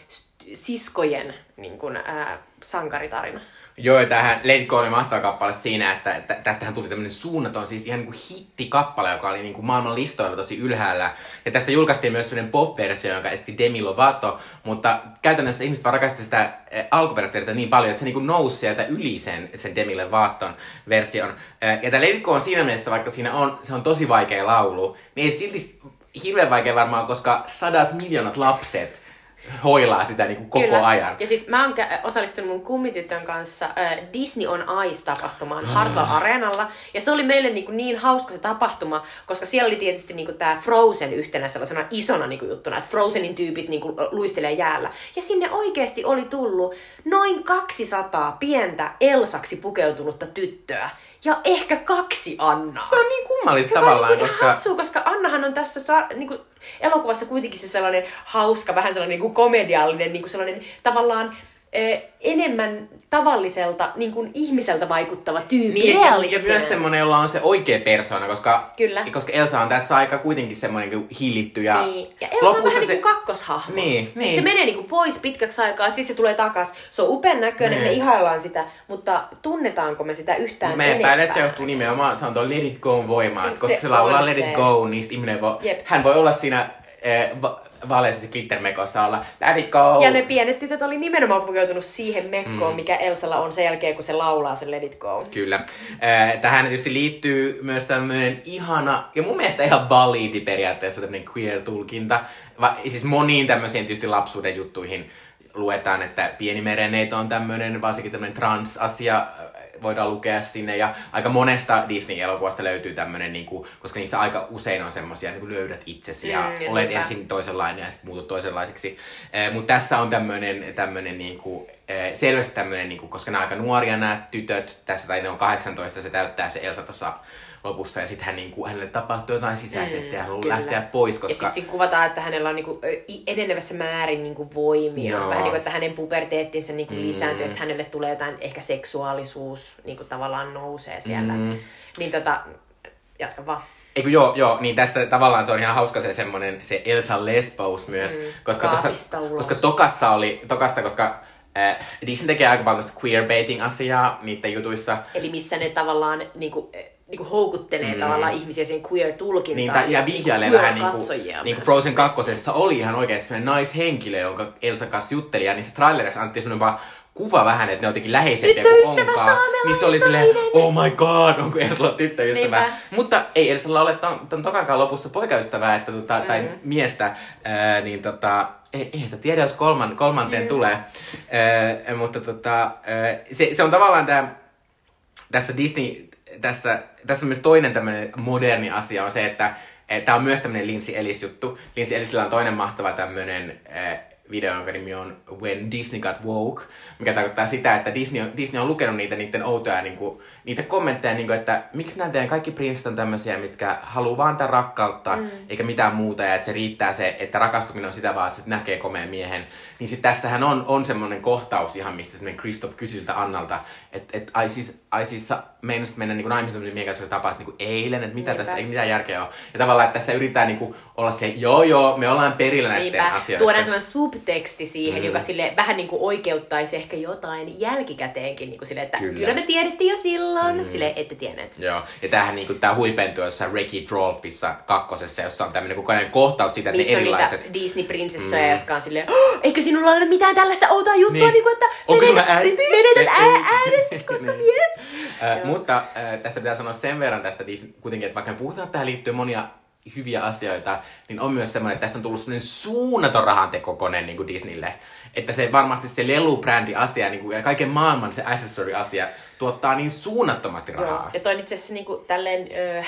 siskojen niin kuin, ää, sankaritarina.
Joo, tähän Lady oli mahtava kappale siinä, että, että tästähän tuli tämmöinen suunnaton, siis ihan niin kuin hittikappale, joka oli niin kuin maailman listoilla tosi ylhäällä. Ja tästä julkaistiin myös sellainen pop-versio, jonka esti Demi Lovato, mutta käytännössä ihmiset vaan rakastivat sitä eh, alkuperäistä niin paljon, että se niin kuin nousi sieltä yli sen, sen Demi Lovaton version. Eh, ja tämä Lady on siinä mielessä, vaikka siinä on, se on tosi vaikea laulu, niin ei silti hirveän vaikea varmaan, koska sadat miljoonat lapset hoilaa sitä niin kuin koko
Kyllä.
ajan.
Ja siis mä oon osallistunut mun kummitytön kanssa äh, Disney on Ice-tapahtumaan Hardware Areenalla. Ja se oli meille niin, kuin niin hauska se tapahtuma, koska siellä oli tietysti niin kuin tää Frozen yhtenä sellaisena isona niin kuin juttuna, että Frozenin tyypit niin kuin luistelee jäällä. Ja sinne oikeasti oli tullut noin 200 pientä Elsaksi pukeutunutta tyttöä. Ja ehkä kaksi Annaa.
Se on niin kummallista
Joka
tavallaan,
ihan
koska...
hassua, koska Annahan on tässä sa- niinku, elokuvassa kuitenkin se sellainen hauska, vähän sellainen niinku komediallinen, niinku sellainen tavallaan enemmän tavalliselta niin kuin ihmiseltä vaikuttava tyyppi.
Niin, ja, ja myös semmoinen, jolla on se oikea persona, koska,
Kyllä.
koska Elsa on tässä aika kuitenkin semmoinen niin hillitty ja,
Niin. Ja Elsa on vähän se... niin kuin kakkoshahmo.
Niin, niin.
Se menee niin kuin pois pitkäksi aikaa, sitten se tulee takas. Se on upean näköinen,
Niin.
me ihaillaan sitä, mutta tunnetaanko me sitä yhtään
Mä epäilen, että se johtuu nimenomaan, se on tuo Let It Go voimaan,
Se
koska se
on
laulaa Let
se.
It Go, niin ihminen voi,
Jep.
hän voi olla siinä va- vaaleissa glittermekossa olla Let It Go.
Ja ne pienet tytöt oli nimenomaan pukeutunut siihen mekkoon, mm. mikä Elsalla on sen jälkeen, kun se laulaa sen Let It Go.
Kyllä. Eh, Tähän tietysti liittyy myös tämmöinen ihana, ja mun mielestä ihan validi periaatteessa tämmöinen queer-tulkinta. Va- siis moniin tämmöisiin tietysti lapsuuden juttuihin luetaan, että pieni mereneito on tämmöinen, varsinkin tämmöinen trans-asia voidaan lukea sinne. Ja aika monesta Disney-elokuvasta löytyy tämmöinen, niin kuin, koska niissä aika usein on semmoisia, niin kuin löydät itsesi ja
Mm,
olet
niinpä.
ensin toisenlainen ja sitten muutut toisenlaiseksi. Eh, Mutta tässä on tämmöinen, tämmöinen niin kuin, eh, selvästi tämmöinen, niin kuin, koska nämä aika nuoria nämä tytöt, tässä tai ne on 18, se täyttää se Elsa tuossa lopussa ja sitten hän, niin kuin, hänelle tapahtuu jotain sisäisesti
Mm,
ja hän haluaa
kyllä.
lähteä pois,
Ja
koska...
sitten sit kuvataan, että hänellä on ö, i- enenevässä määrin niinku voimia.
Joo.
Vähän niin kuin, että hänen puberteettinsa niinku
Mm.
lisääntyy, ja hänelle tulee jotain, ehkä seksuaalisuus niinku tavallaan nousee siellä.
Mm.
Niin tota, jatka vaan.
Eikö joo, joo, niin tässä tavallaan se on ihan hauska se semmonen, se Elsa Lesbos myös,
Mm,
koska, tossa, koska tokassa oli, tokassa, koska äh, Disney tekee aika paljon queerbaiting-asiaa niiden jutuissa,
Eli missä ne tavallaan niinku, eh, niinku houkuttelee mm. tavallaan ihmisiä siihen queer-tulkintaan.
Niin, ja vihjailee vähän niin kuin, niin kuin Frozen
messiin.
2. oli ihan oikeasti sellainen naishenkilö, jonka Elsa kanssa jutteli, ja niissä trailerissa annettiin sellainen vaan kuva vähän, että ne on jotenkin läheisempiä kuin onkaan. Niin se oli silleen, oh my god, onko Elsa tyttöystävä.
Niinpä.
Mutta ei Elsalla ole ton, ton tokankaan lopussa poikaystävää, että tota, tai
Mm.
miestä, ää, niin tota, ei, ei sitä tiedä, jos kolman, kolmanteen
Mm.
tulee. Ää, mutta tota, ää, se, se on tavallaan tämä tässä Disney, tässä, tässä on myös toinen tämmöinen moderni asia on se, että tämä on myös tämmöinen Lindsay Ellis juttu. Lindsay Ellisillä on toinen mahtava tämmöinen äh, video, jonka nimi on When Disney Got Woke, mikä tarkoittaa sitä, että Disney on, Disney on lukenut niitä niiden outoja niinku, niitä kommentteja, niinku, että miksi nämä teidän kaikki prinssit on tämmöisiä, mitkä haluaa vaan antaa rakkautta, mm. eikä mitään muuta, ja että se riittää se, että rakastuminen on sitä vaan, että se näkee komeen miehen. Niin sitten tässähän on, on semmoinen kohtaus ihan, mistä semmoinen Kristoff kysyy siltä Annalta, että et, ai siis, ai siis sä meinasit mennä niin naimisiin tämmöisen miehen kanssa, joka tapasit niin eilen, että mitä
Niinpä.
tässä, ei mitään järkeä ole. Ja tavallaan, että tässä yritetään niin kuin, olla se, joo joo, me ollaan perillä näistä
Niinpä,
asioista.
tuodaan sellainen subteksti siihen,
Mm.
joka sille vähän niin kuin oikeuttaisi ehkä jotain jälkikäteenkin, niin kuin sille, että
Kyllä.
kyllä. me tiedettiin jo silloin, mm. sille ette tienneet.
Joo, ja tämähän niinku, tää huipentuu jossain Wreck-It Rolfissa kakkosessa, jossa on tämmöinen kokonainen kohtaus siitä, että
Missä
ne
on
erilaiset...
niitä Disney-prinsessoja, mm. jotka on silleen, oh, eikö sinulla ole mitään tällaista outoa juttua,
Niin.
niin. niin kuin, että
Onko
menetät-
sulla äiti?
menetät ää- äänesi, koska
Niin.
mies.
Äh,
Joo.
mutta äh, tästä pitää sanoa sen verran tästä Disney, kuitenkin, että vaikka me puhutaan, että tähän liittyy monia hyviä asioita, niin on myös semmoinen, että tästä on tullut semmoinen suunnaton rahantekokone niin kuin Disneylle. Että se varmasti se lelubrändi asia niin kuin, ja kaiken maailman se accessory asia tuottaa niin suunnattomasti
Joo.
rahaa.
Ja toin itse asiassa niin kuin, tälleen ö,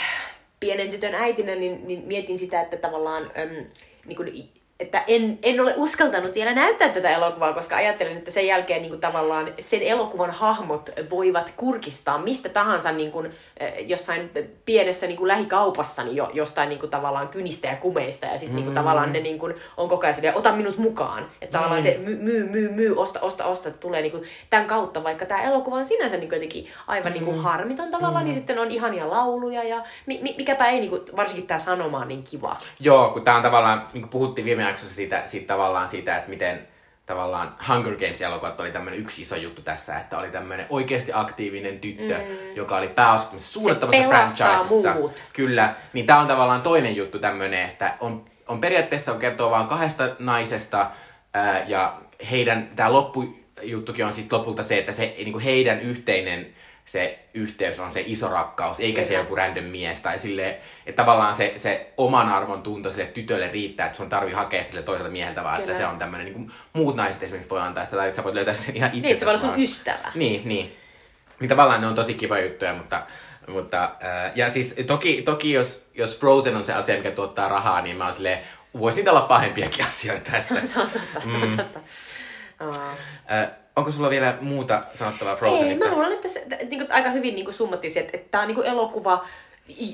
pienen tytön äitinä, niin, niin mietin sitä, että tavallaan, öm, niin kuin, että en, en ole uskaltanut vielä näyttää tätä elokuvaa, koska ajattelen, että sen jälkeen niin kuin, tavallaan sen elokuvan hahmot voivat kurkistaa mistä tahansa niin kuin, ö, jossain pienessä niin kuin lähikaupassa niin jo, jostain niin kuin, tavallaan kynistä ja kumeista, ja sitten mm. niin kuin, tavallaan ne niin kuin, on koko ajan silleen, ota minut mukaan. Että tavallaan se myy, myy, myy, osta, osta, osta, tulee niin kuin, tämän kautta, vaikka tämä elokuva on sinänsä niin kuin, jotenkin aivan niin kuin, harmiton tavallaan, niin sitten on ihania lauluja, ja mi, mi, mikäpä ei, niin kuin, varsinkin tämä sanoma on niin kiva.
Joo, kun tää on tavallaan, niin kuin puhuttiin viime jaksossa siitä, siitä tavallaan siitä, että miten tavallaan Hunger Games-elokuvat oli tämmöinen yksi iso juttu tässä, että oli tämmöinen oikeasti aktiivinen tyttö, mm. joka oli pääostamassa suunnattomassa franchisessa.
muut.
Kyllä, niin tää on tavallaan toinen juttu tämmöinen, että on, on periaatteessa on kertoo vaan kahdesta naisesta ää, ja heidän, tää loppujuttukin on sitten lopulta se, että se niin kuin heidän yhteinen se yhteys on se iso rakkaus, eikä se joku random mies. Tai sille, että tavallaan se, se oman arvon tunto sille tytölle riittää, että sun tarvii hakea sille toiselta mieheltä, vaan
Kyllä.
että se on tämmöinen, niin kuin muut naiset esimerkiksi voi antaa sitä, tai että sä voit löytää sen ihan itse.
Niin, se voi olla sun ystävä.
Niin, niin. Niin tavallaan ne on tosi kiva juttuja, mutta, mutta äh, ja siis toki, toki jos, jos Frozen on se asia, mikä tuottaa rahaa, niin mä oon silleen, voisi niitä olla pahempiakin asioita. Että,
se on totta, se on totta. Aa.
äh, onko sulla vielä muuta sanottavaa
Ei,
Frozenista?
mä luulen, että se niin kuin, aika hyvin niin summattiin se, että, että tämä on niin elokuva,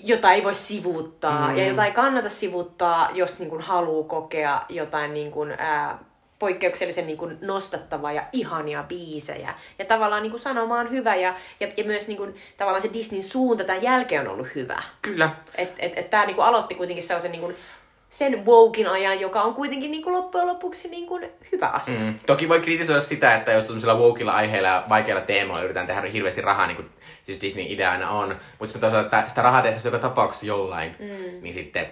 jota ei voi sivuuttaa mm. ja jota ei kannata sivuuttaa, jos niin kuin, haluaa kokea jotain niin kuin, ää, poikkeuksellisen niin kuin, nostattavaa ja ihania biisejä. Ja tavallaan niin kuin, sanoma on hyvä ja, ja, ja myös niin kuin, tavallaan se Disneyn suunta tämän jälkeen on ollut hyvä.
Kyllä.
Että et, et tämä niinku aloitti kuitenkin sellaisen niinku, sen wokin ajan, joka on kuitenkin niinku loppujen lopuksi niinku hyvä asia. Mm.
Mm. Toki voi kritisoida sitä, että jos tämmöisellä wokeilla aiheilla ja vaikeilla teemoilla yritetään tehdä hirveästi rahaa, niin kuin siis Disney idea aina on, mutta sitten toisaalta, että sitä rahaa tehtäisiin joka tapauksessa jollain, mm. niin sitten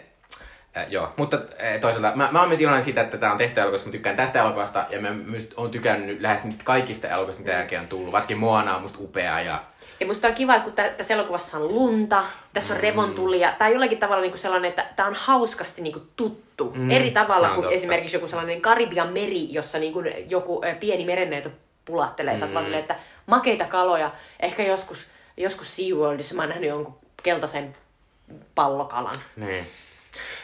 Äh, joo, mutta äh, toisaalta mä, mä oon myös iloinen siitä, että tämä on tehty elokuva, koska mä tykkään tästä elokuvasta ja mä myös oon tykännyt lähes niistä kaikista elokuvista, mitä jälkeen on tullut. Varsinkin Moana on musta upea ja
Ja musta on kiva, että kun tä- tässä elokuvassa on lunta, tässä on revontulia, tää on jollakin tavalla niinku sellainen, että tämä on hauskasti niinku tuttu. Mm, Eri tavalla kuin
totta.
esimerkiksi joku sellainen Karibian meri, jossa niinku joku pieni merenneito pulattelee. Sä oot vaan silleen, että makeita kaloja, ehkä joskus, joskus SeaWorldissa mä oon nähnyt jonkun keltaisen pallokalan.
Niin.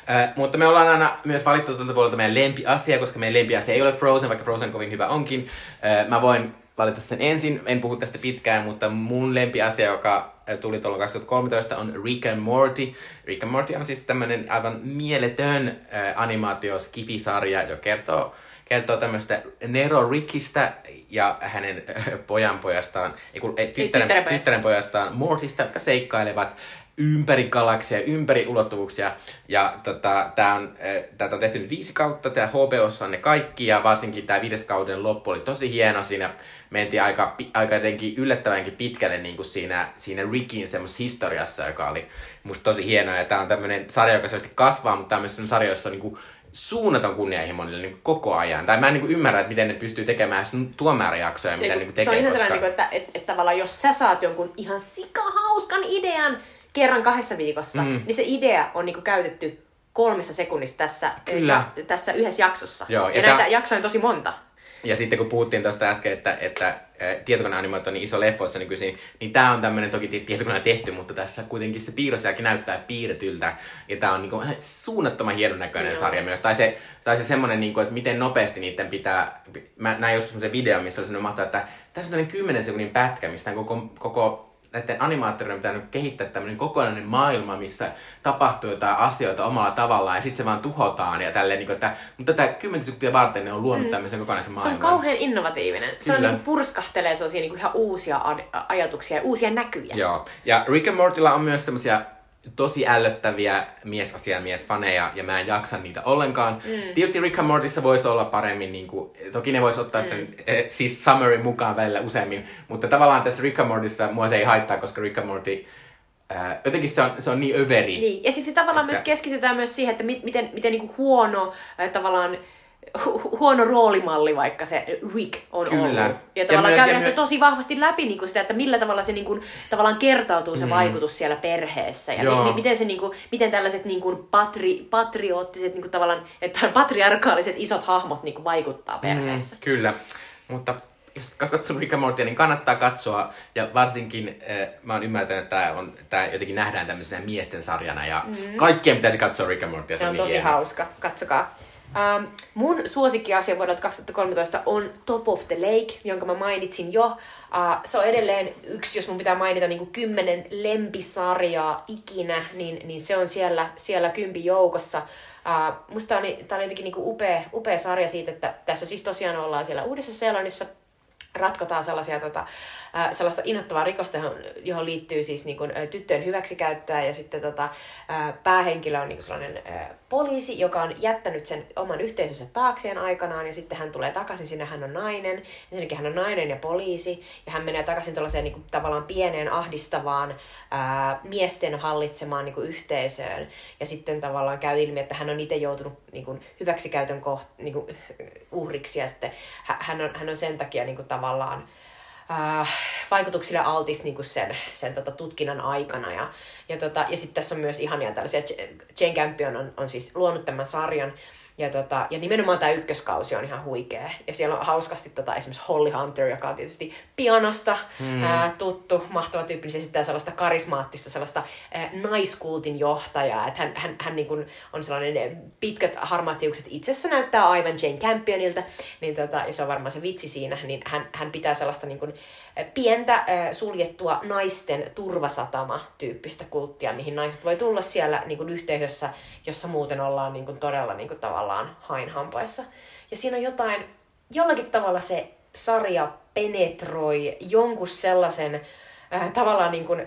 Äh, mutta me ollaan aina myös valittu tuolta puolelta meidän lempiasia, koska meidän lempiasia ei ole Frozen, vaikka Frozen kovin hyvä onkin. Äh, mä voin valita sen ensin, en puhu tästä pitkään, mutta mun lempiasia, joka tuli tuolla 2013, on Rick and Morty. Rick and Morty on siis tämmönen aivan mieletön äh, animaatio skifisarja, joka kertoo kertoo tämmöistä Nero Rickistä ja hänen äh, pojanpojastaan, ei kun, ei, tyttären,
tyttärenpojasta.
tyttären pojastaan Mortista, jotka seikkailevat ympäri galaksia, ympäri ulottuvuuksia. Ja tota, tää on, äh, tätä on tehty nyt viisi kautta, tää HBOssa on ne kaikki, ja varsinkin tämä viides kauden loppu oli tosi hieno. Siinä mentiin aika, aika jotenkin yllättävänkin pitkälle niin kuin siinä, siinä Rickin semmoisessa historiassa, joka oli musta tosi hienoa. Ja tää on tämmönen sarja, joka selvästi kasvaa, mutta tää on myös semmoinen sarja, jossa on niin kuin suunnaton kunnianhimoinen niin koko ajan. Tai mä en niin kuin ymmärrä, että miten ne pystyy tekemään tuon määrän jaksoja, mitä
Eiku-
niin kuin
se on
tekee.
ihan
koska...
sellainen, niin että, että, että tavallaan jos sä saat jonkun ihan sikahauskan idean kerran kahdessa viikossa, mm. niin se idea on niin kuin käytetty kolmessa sekunnissa tässä,
Kyllä.
ja, tässä yhdessä jaksossa.
Joo,
ja,
ja
näitä
tää-
jaksoja on tosi monta.
Ja sitten kun puhuttiin tuosta äsken, että, että tietokoneanimoit on niin iso leffoissa nykyisin, niin tämä on tämmöinen toki ti- tietokoneella tehty, mutta tässä kuitenkin se piirrosjälki näyttää piirretyltä. Ja tämä on niinku suunnattoman hienon näköinen
Joo.
sarja myös. Tai se, tai se semmoinen, niinku, että miten nopeasti niiden pitää... Mä näin joskus semmoisen videon, missä oli mahtava, että tässä on tämmöinen 10 sekunnin pätkä, mistä koko, koko näiden animaattoreiden pitää nyt kehittää tämmöinen kokonainen maailma, missä tapahtuu jotain asioita omalla tavallaan ja sitten se vaan tuhotaan ja tälleen, niin että, mutta tätä 10 sekuntia varten ne on luonut mm. tämmöisen kokonaisen
Se
maailman.
on kauhean innovatiivinen. Se on
Kyllä.
niin kuin purskahtelee sellaisia niin kuin ihan uusia ajatuksia ja uusia näkyjä.
Joo. Ja Rick and Mortylla on myös semmosia tosi ällöttäviä miesasiamiesfaneja, ja mä en jaksa niitä ollenkaan. Mm. Tietysti Rick and Mortyssa voisi olla paremmin, niin kuin, toki ne voisi ottaa sen, eh, siis summary mukaan välillä useammin, mutta tavallaan tässä Rick and Mortyssa mua se ei haittaa, koska Rick and Morty, ää, jotenkin se on, se on niin överi.
Niin, ja sitten tavallaan
Että-
myös keskitytään myös siihen, että mit, miten, miten niinku huono äh, tavallaan hu- huono roolimalli vaikka se Rick on
Kyllä.
ollut. Ja
Ja
tavallaan
myös-
käydään
ja
sitä tosi vahvasti läpi niinku sitä, että millä tavalla se niinku, tavallaan kertautuu se mm. vaikutus siellä perheessä. Ja mi, mi, miten, se, niinku, miten tällaiset niinku patri, patrioottiset, niinku tavallaan, että patriarkaaliset isot hahmot niinku vaikuttaa perheessä.
Mm, kyllä, mutta jos katsot Rick and Mortya, niin kannattaa katsoa. Ja varsinkin äh, mä oon ymmärtänyt, että tämä on, tää jotenkin nähdään tämmöisenä miesten sarjana. Ja mm. kaikkien pitäisi katsoa Rick and Mortya.
Se on
niin
tosi
hieno.
hauska, katsokaa. Ähm, mun suosikkiasia vuodelta 2013 on Top of the Lake, jonka mä mainitsin jo. Äh, se on edelleen yksi, jos mun pitää mainita niin kuin kymmenen lempisarjaa ikinä, niin, niin se on siellä, siellä kympi joukossa. Äh, musta tää oli, tää oli jotenkin niin kuin upea, upea sarja siitä, että tässä siis tosiaan ollaan siellä Uudessa Seelannissa ratkotaan sellaisia, tota, sellaista innoittavaa rikosta, johon, johon liittyy siis niin kuin, tyttöjen hyväksikäyttöä ja sitten tota, ää, päähenkilö on niin kuin sellainen poliisi, joka on jättänyt sen oman yhteisönsä taakseen aikanaan ja sitten hän tulee takaisin sinne, hän on nainen, ensinnäkin hän on nainen ja poliisi ja hän menee takaisin tällaiseen niin kuin, tavallaan pieneen ahdistavaan ää, miesten hallitsemaan niin kuin, yhteisöön. Ja sitten tavallaan käy ilmi, että hän on itse joutunut niin kuin, hyväksikäytön koht, niin kuin, uhriksi ja sitten hä- hän on, hän on sen takia niin kuin, tavallaan äh, vaikutuksille altis niin kuin sen, sen tota, tutkinnan aikana. Ja, ja, tota, ja sitten tässä on myös ihania tällaisia, Jane Campion on, on siis luonut tämän sarjan, ja, tota, ja nimenomaan tämä ykköskausi on ihan huikea. Ja siellä on hauskasti tota, esimerkiksi Holly Hunter, joka on tietysti pianosta hmm. ää, tuttu, mahtava tyyppi, se esittää sellaista karismaattista, sellaista ää, naiskultin johtajaa. Että hän, hän, hän niin on sellainen pitkät harmaat hiukset itsessä näyttää aivan Jane Campionilta. Niin tota, ja se on varmaan se vitsi siinä. Niin hän, hän pitää sellaista niin kuin, pientä suljettua naisten turvasatama-tyyppistä kulttia, mihin naiset voi tulla siellä niin kuin yhteisössä, jossa muuten ollaan niin kuin todella niin kuin tavallaan hainhampaissa. Ja siinä on jotain, jollakin tavalla se sarja penetroi jonkun sellaisen äh, tavallaan niin kuin,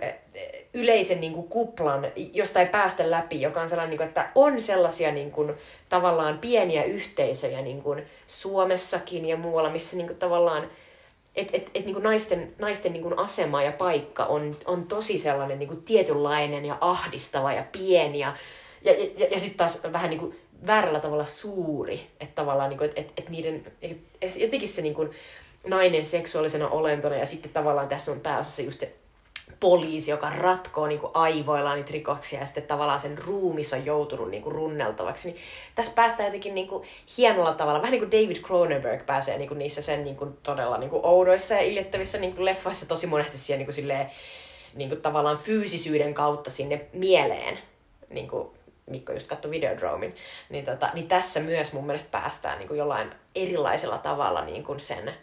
yleisen niin kuin kuplan, josta ei päästä läpi, joka on sellainen, niin kuin, että on sellaisia niin kuin, tavallaan pieniä yhteisöjä niin kuin Suomessakin ja muualla, missä niin kuin, tavallaan että et, et, niinku naisten, naisten niinku asema ja paikka on, on tosi sellainen niinku tietynlainen ja ahdistava ja pieni ja, ja, ja, ja sitten taas vähän niinku väärällä tavalla suuri. Että tavallaan niinku, et, et, et niiden, et, et jotenkin se niinku nainen seksuaalisena olentona ja sitten tavallaan tässä on pääosassa just se poliisi, joka ratkoo niin aivoillaan niitä rikoksia ja sitten tavallaan sen ruumis on joutunut niin kuin runneltavaksi. Niin tässä päästään jotenkin niin kuin hienolla tavalla, vähän niin kuin David Cronenberg pääsee niin kuin niissä sen niin kuin todella niin kuin oudoissa ja iljettävissä niin kuin leffoissa tosi monesti siihen niin kuin silleen, niin kuin tavallaan fyysisyyden kautta sinne mieleen. Niin kuin Mikko just katsoi Videodromin, niin, tota, niin tässä myös mun mielestä päästään niin kuin jollain erilaisella tavalla niin kuin sen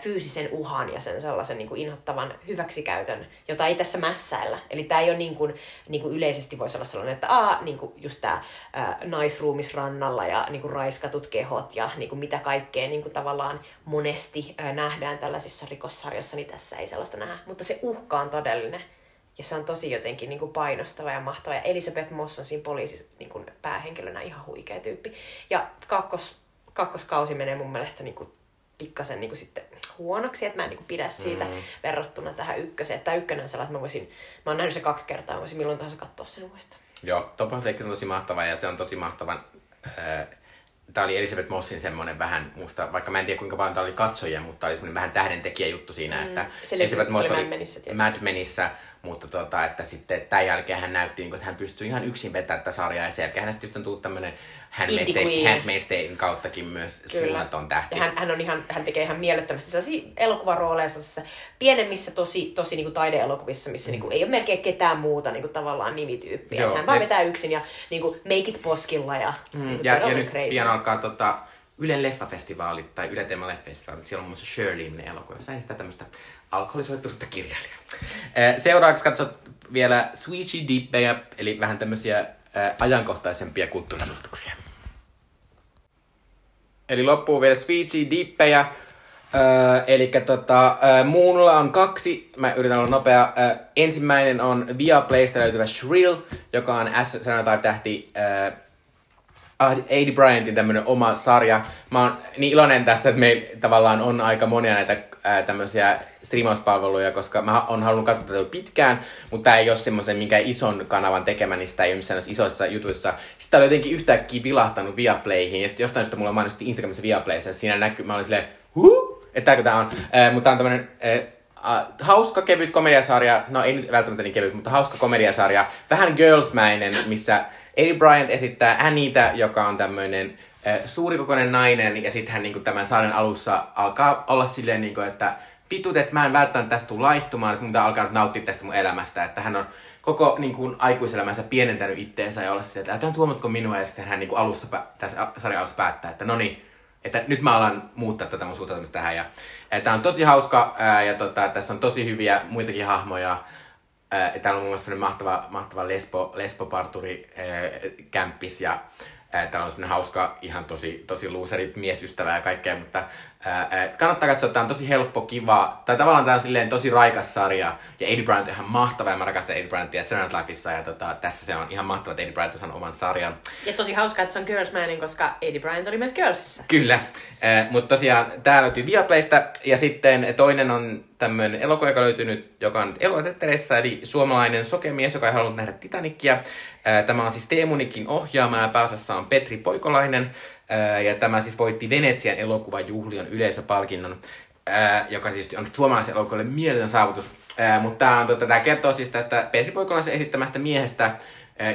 fyysisen uhan ja sen sellaisen niin kuin inhottavan hyväksikäytön, jota ei tässä mässäillä. Eli tämä ei ole niin kuin, niin kuin yleisesti voisi olla sellainen, että aa, niin kuin just tämä naisruumisrannalla ja niin kuin raiskatut kehot ja niin kuin mitä kaikkea niin kuin tavallaan monesti ää, nähdään tällaisissa rikossarjoissa, niin tässä ei sellaista nähdä. Mutta se uhka on todellinen. Ja se on tosi jotenkin niin kuin painostava ja mahtava. Ja Elisabeth Moss on siinä poliisi niin kuin päähenkilönä ihan huikea tyyppi. Ja kakkos, kakkoskausi menee mun mielestä niin kuin pikkasen niin kuin sitten huonoksi, että mä en niin kuin pidä siitä mm. verrattuna tähän ykköseen. Tämä ykkönen on sellainen, että mä voisin, mä oon nähnyt se kaksi kertaa, mä voisin milloin tahansa katsoa sen uudestaan.
Joo, Top on tosi mahtava ja se on tosi mahtavan äh, tämä oli Elisabeth Mossin semmoinen vähän, musta, vaikka mä en tiedä kuinka paljon tämä oli katsojia, mutta tämä oli semmoinen vähän tähdentekijä juttu siinä, mm. että
se Elisabeth Moss oli
Mad Menissä, mutta tota, että sitten tämän jälkeen hän näytti, niin kuin, että hän pystyi ihan yksin vetämään tätä sarjaa ja sen jälkeen hänestä just on tullut tämmöinen Handmaid's kauttakin myös suunnaton tähti.
Ja hän, hän, on ihan, hän tekee ihan mielettömästi sellaisia elokuvarooleja pienemmissä tosi, tosi niin kuin taideelokuvissa, missä mm. niin kuin, ei ole melkein ketään muuta niin kuin, tavallaan nimityyppiä. Joo, hän vaan ne... vetää yksin ja niin kuin, make it poskilla ja,
mm, niin kuin, ja, ja nyt crazy. pian alkaa tota, Ylen leffafestivaalit tai Yle Teema leffafestivaalit. Siellä on muun muassa Shirley elokuva, jossa ei sitä tämmöistä alkoholisoitunutta kirjailijaa. Seuraavaksi katsot vielä Sweetie Dippejä, eli vähän tämmöisiä ajankohtaisempia kulttuurimuutoksia. Eli loppuu vielä Sweetie Dippejä. Öö, eli tota, öö, muulla on kaksi, mä yritän olla nopea. Öö, ensimmäinen on Viaplaysta löytyvä Shrill, joka on S sanotaan tähti öö, Adi Bryantin tämmönen oma sarja. Mä oon niin iloinen tässä, että meillä tavallaan on aika monia näitä ää, tämmöisiä striimauspalveluja, koska mä oon halunnut katsoa tätä pitkään, mutta tämä ei ole semmoisen minkä ison kanavan tekemä, niin sitä ei ole missään isoissa jutuissa. Sitten oli jotenkin yhtäkkiä vilahtanut Viaplayhin, ja sitten jostain syystä mulla mainosti Instagramissa Viaplayssa, ja siinä näkyy, mä olin silleen, huh? että tää on. Ää, mutta tää on tämmönen ää, hauska kevyt komediasarja, no ei nyt välttämättä niin kevyt, mutta hauska komediasarja, vähän girlsmäinen, missä Eddie Bryant esittää Anita, joka on tämmöinen suurikokoinen nainen, ja sitten hän niin kuin, tämän saaren alussa alkaa olla silleen, niin kuin, että vitut, että mä en välttämättä tästä tule laihtumaan, että mun alkaa nyt nauttia tästä mun elämästä, että hän on koko niin kuin, aikuiselämänsä pienentänyt itteensä ja olla silleen, että älkää tuomatko minua, ja sitten hän niin kuin, alussa, tässä sarjan alussa päättää, että no niin, että nyt mä alan muuttaa tätä mun suhtautumista tähän. Ja, tämä on tosi hauska ää, ja tota, tässä on tosi hyviä muitakin hahmoja. Ää, täällä on muun muassa mahtava, mahtava lesbo, lesboparturi kämppis ja Täällä on semmoinen hauska, ihan tosi, tosi luuseri miesystävä ja kaikkea, mutta ää, kannattaa katsoa, tämä on tosi helppo, kiva, tai tavallaan tämä on silleen tosi raikas sarja, ja Eddie Bryant on ihan mahtava, ja mä rakastan Eddie Bryantia Serenade Lifeissa, ja tota, tässä se on ihan mahtava, että Eddie Bryant on oman sarjan.
Ja tosi hauska, että se on Girlsmanin, koska Eddie Bryant oli myös Girlsissa.
Kyllä, äh, mutta tosiaan tää löytyy Viaplaysta, ja sitten toinen on tämmöinen elokuva, joka löytyy nyt, joka on elokuvatettereissä, eli suomalainen sokemies, joka ei halunnut nähdä Titanicia. Tämä on siis Teemunikin ohjaama ja pääosassa on Petri Poikolainen. Ja tämä siis voitti Venetsian elokuvajuhlion yleisöpalkinnon. joka siis on suomalaisen elokuvalle mieletön saavutus. Mutta tämä, kertoo siis tästä Petri Poikolaisen esittämästä miehestä,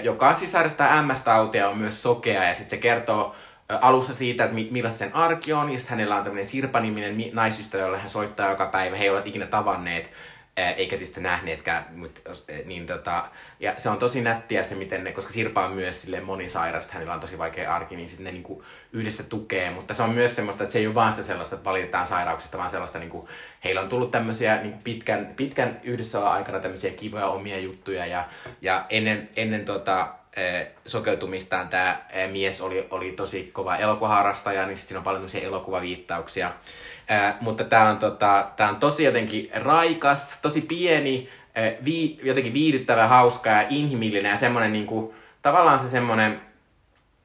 joka siis sairastaa MS-tautia on myös sokea ja sitten se kertoo alussa siitä, että mi- millaista sen arki on, ja sitten hänellä on tämmöinen Sirpa-niminen mi- naisystävä, jolle hän soittaa joka päivä, he eivät ikinä tavanneet, eikä tietysti nähneetkään, mutta niin tota, ja se on tosi nättiä se, miten ne, koska Sirpa on myös sille monisairasta, hänellä on tosi vaikea arki, niin sitten ne niinku yhdessä tukee, mutta se on myös semmoista, että se ei ole vaan sitä sellaista, että valitetaan sairauksista, vaan sellaista, niinku, heillä on tullut tämmöisiä niinku pitkän, pitkän yhdessä aikana tämmöisiä kivoja omia juttuja, ja, ja ennen, ennen tota, sokeutumistaan tämä eh, mies oli, oli tosi kova elokuvaharrastaja, niin sitten siinä on paljon elokuvaviittauksia. Eh, mutta tämä on, tota, tää on tosi jotenkin raikas, tosi pieni, eh, vii, jotenkin viihdyttävä, hauska ja inhimillinen ja semmoinen niinku, tavallaan se semmoinen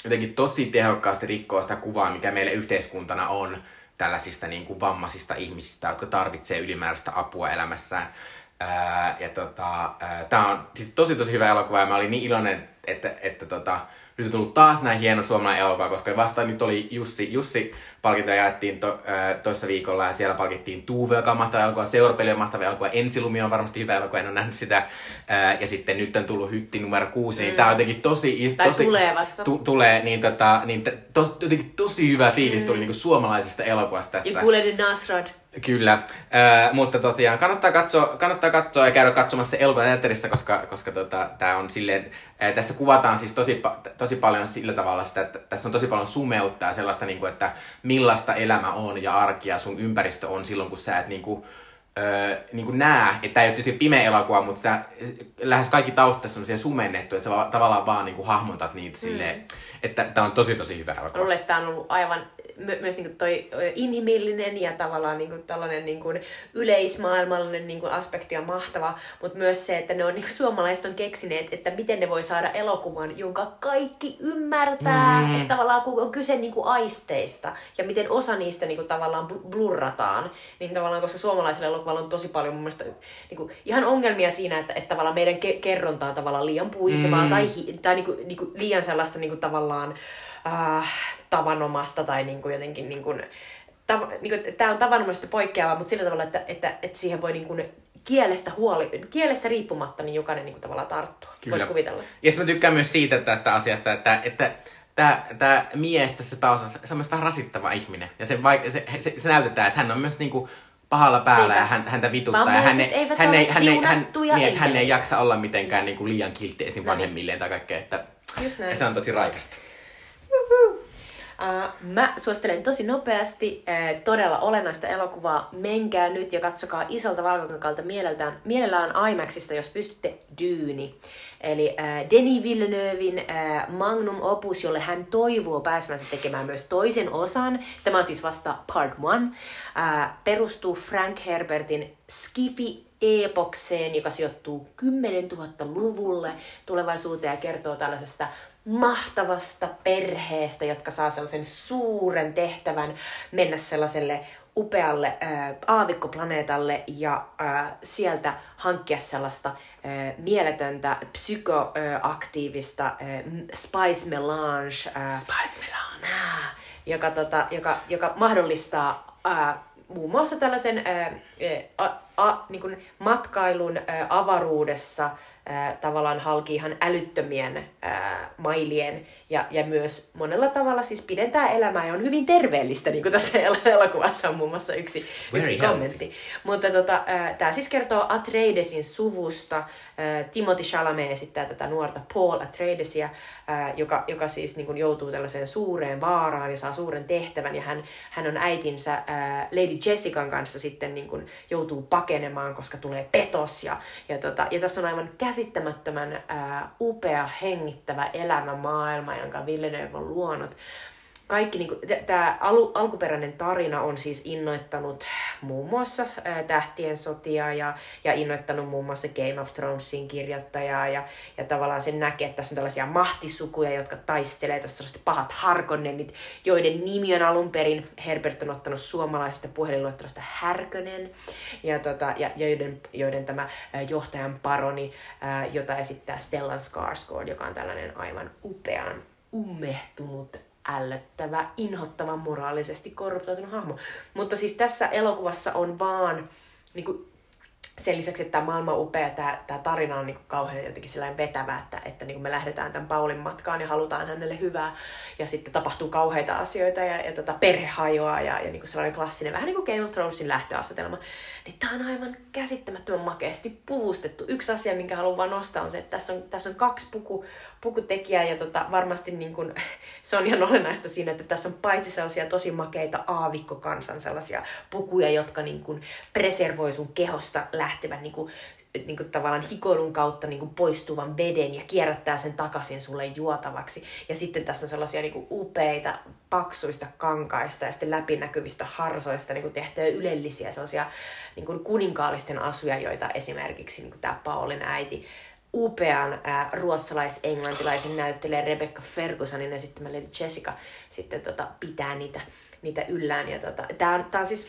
jotenkin tosi tehokkaasti rikkoo sitä kuvaa, mikä meille yhteiskuntana on tällaisista niin kuin vammaisista ihmisistä, jotka tarvitsee ylimääräistä apua elämässään. Ää, ja tota, tämä on siis tosi tosi hyvä elokuva ja mä olin niin iloinen, että, että tota, nyt on tullut taas näin hieno suomalainen elokuva, koska vasta nyt oli Jussi, Jussi palkintoja jaettiin to, toissa viikolla ja siellä palkittiin Tuuve, joka on mahtava elokuva, Seurapeli on mahtava elokuva, Ensilumi on varmasti hyvä elokuva, en ole nähnyt sitä. Ää, ja sitten nyt on tullut Hytti numero kuusi, mm. niin tää on jotenkin tosi... is-
Tai
tosi
tulee vasta.
Tu, tulee, niin, tota, niin tos, jotenkin tosi hyvä fiilis tuli mm. niin suomalaisesta elokuvasta tässä.
Ja kuulee Nasrad.
Kyllä, äh, mutta tosiaan kannattaa katsoa, kannattaa katsoa ja käydä katsomassa elokuva teatterissa, koska, koska tota, tää on silleen, äh, tässä kuvataan siis tosi, tosi paljon sillä tavalla sitä, että tässä on tosi paljon sumeutta ja sellaista, niin kuin, että millaista elämä on ja arki ja sun ympäristö on silloin, kun sä et niin kuin, öö, niin kuin näe, että tämä ei ole tietysti pimeä elokuva, mutta sitä, lähes kaikki taustassa on sumennettu, että sä va- tavallaan vaan niin kuin hahmotat niitä mm. silleen, että tämä on tosi tosi hyvä elokuva.
Että tämä on ollut aivan my- myös niin toi ö, inhimillinen ja tavallaan niin kuin tällainen niin kuin yleismaailmallinen niin kuin aspekti on mahtava, mutta myös se, että ne on, niin kuin suomalaiset on keksineet, että miten ne voi saada elokuvan, jonka kaikki ymmärtää, mm. että tavallaan kun on kyse niin kuin aisteista ja miten osa niistä niin kuin tavallaan bl- blurrataan, niin tavallaan koska suomalaisella elokuvalla on tosi paljon mun mielestä niin kuin, ihan ongelmia siinä, että, että tavallaan meidän ke- kerronta on tavallaan liian puisevaa mm. tai, hi- tai niin kuin, niin kuin liian sellaista niin kuin tavallaan äh, tavanomasta tai niin kuin jotenkin niin kuin, tav, niin kuin, tämä on tavanomaisesti poikkeava, mutta sillä tavalla, että, että, että siihen voi niin kuin kielestä, huoli, kielestä riippumatta niin jokainen niin kuin tavallaan tarttua. Voisi kuvitella.
Ja sitten mä tykkään myös siitä tästä asiasta, että, että tämä, tämä mies tässä taustassa, se on myös vähän rasittava ihminen. Ja se, vaik- se, se, se näytetään, että hän on myös niinku pahalla päällä
Niinpä.
ja hän, häntä vituttaa. Ja hän, ei, hän, ei, hän, ei, hän, niin, että hän ei jaksa olla mitenkään niinku liian kiltti esim.
No niin.
vanhemmilleen tai kaikkea. Että,
Just näin.
ja se on tosi raikasta.
Uh, mä suosittelen tosi nopeasti uh, todella olennaista elokuvaa. Menkää nyt ja katsokaa isolta valkokankalta mielellään, mielellään IMAXista, jos pystytte, Dyyni. Eli uh, Denis Villeneuvein uh, magnum opus, jolle hän toivoo pääsemänsä tekemään myös toisen osan. Tämä on siis vasta part one. Uh, perustuu Frank Herbertin Skiffy epokseen, joka sijoittuu 10 000-luvulle tulevaisuuteen ja kertoo tällaisesta mahtavasta perheestä, jotka saa sellaisen suuren tehtävän mennä sellaiselle upealle äh, aavikkoplaneetalle ja äh, sieltä hankkia sellaista äh, mieletöntä psykoaktiivista äh, spice melange, äh,
Spice Melange.
Ah, joka, tota, joka, joka mahdollistaa ää, muun muassa tällaisen ää, ää, a, a, niin matkailun ää, avaruudessa tavallaan halki ihan älyttömien ää, mailien ja, ja myös monella tavalla siis pidentää elämää ja on hyvin terveellistä, niin kuin tässä el- elokuvassa on muun muassa yksi,
Very
yksi
healthy.
kommentti. Mutta tota, tämä siis kertoo Atreidesin suvusta. Ää, Timothy Chalamet esittää tätä nuorta Paul Atreidesia, ää, joka, joka siis niin kuin joutuu tällaiseen suureen vaaraan ja saa suuren tehtävän. Ja hän, hän on äitinsä ää, Lady Jessican kanssa sitten niin kuin joutuu pakenemaan, koska tulee petos. Ja, ja, tota, ja tässä on aivan käsittämättömän upea, hengittävä elämämaailma, jonka Villeneuve on luonut kaikki, niin tämä alu, alkuperäinen tarina on siis innoittanut muun muassa ää, Tähtien sotia ja, ja innoittanut muun muassa Game of Thronesin kirjoittajaa ja, ja tavallaan sen näkee, että tässä on tällaisia mahtisukuja, jotka taistelee, tässä sellaiset pahat harkonnenit, joiden nimi on alun perin, Herbert on ottanut suomalaisesta puhelinluettelosta Härkönen ja, tota, ja joiden, joiden tämä ää, johtajan paroni, ää, jota esittää Stellan Skarsgård, joka on tällainen aivan upean ummehtunut ällöttävä, inhottava, moraalisesti korruptoitunut hahmo. Mutta siis tässä elokuvassa on vaan niin kuin, sen lisäksi, että tämä maailma on upea, tämä, tämä tarina on niin kauhean jotenkin sellainen vetävä, että, että niin me lähdetään tämän Paulin matkaan ja halutaan hänelle hyvää. Ja sitten tapahtuu kauheita asioita ja, ja tota, perhe hajoaa ja, ja niin sellainen klassinen, vähän niin kuin Game of Thronesin lähtöasetelma. Niin tämä on aivan käsittämättömän makeasti puvustettu. Yksi asia, minkä haluan vaan nostaa, on se, että tässä on, tässä on kaksi puku, pukutekijää ja tota, varmasti niin kuin, se on ihan olennaista siinä, että tässä on paitsi sellaisia tosi makeita aavikkokansan sellaisia pukuja, jotka niin kuin preservoi sun kehosta lähtevän niin kuin, niin kuin tavallaan hikoilun kautta niin kuin poistuvan veden ja kierrättää sen takaisin sulle juotavaksi. Ja sitten tässä on sellaisia niin kuin upeita, paksuista kankaista ja sitten läpinäkyvistä harsoista niin kuin tehtyjä ylellisiä sellaisia niin kuin kuninkaallisten asuja, joita esimerkiksi niin kuin tämä Paulin äiti upean äh, ruotsalais-englantilaisen näyttelijän Rebecca Fergusonin esittämä Lady Jessica sitten tota, pitää niitä, niitä yllään. Ja tota, tää on, tää on siis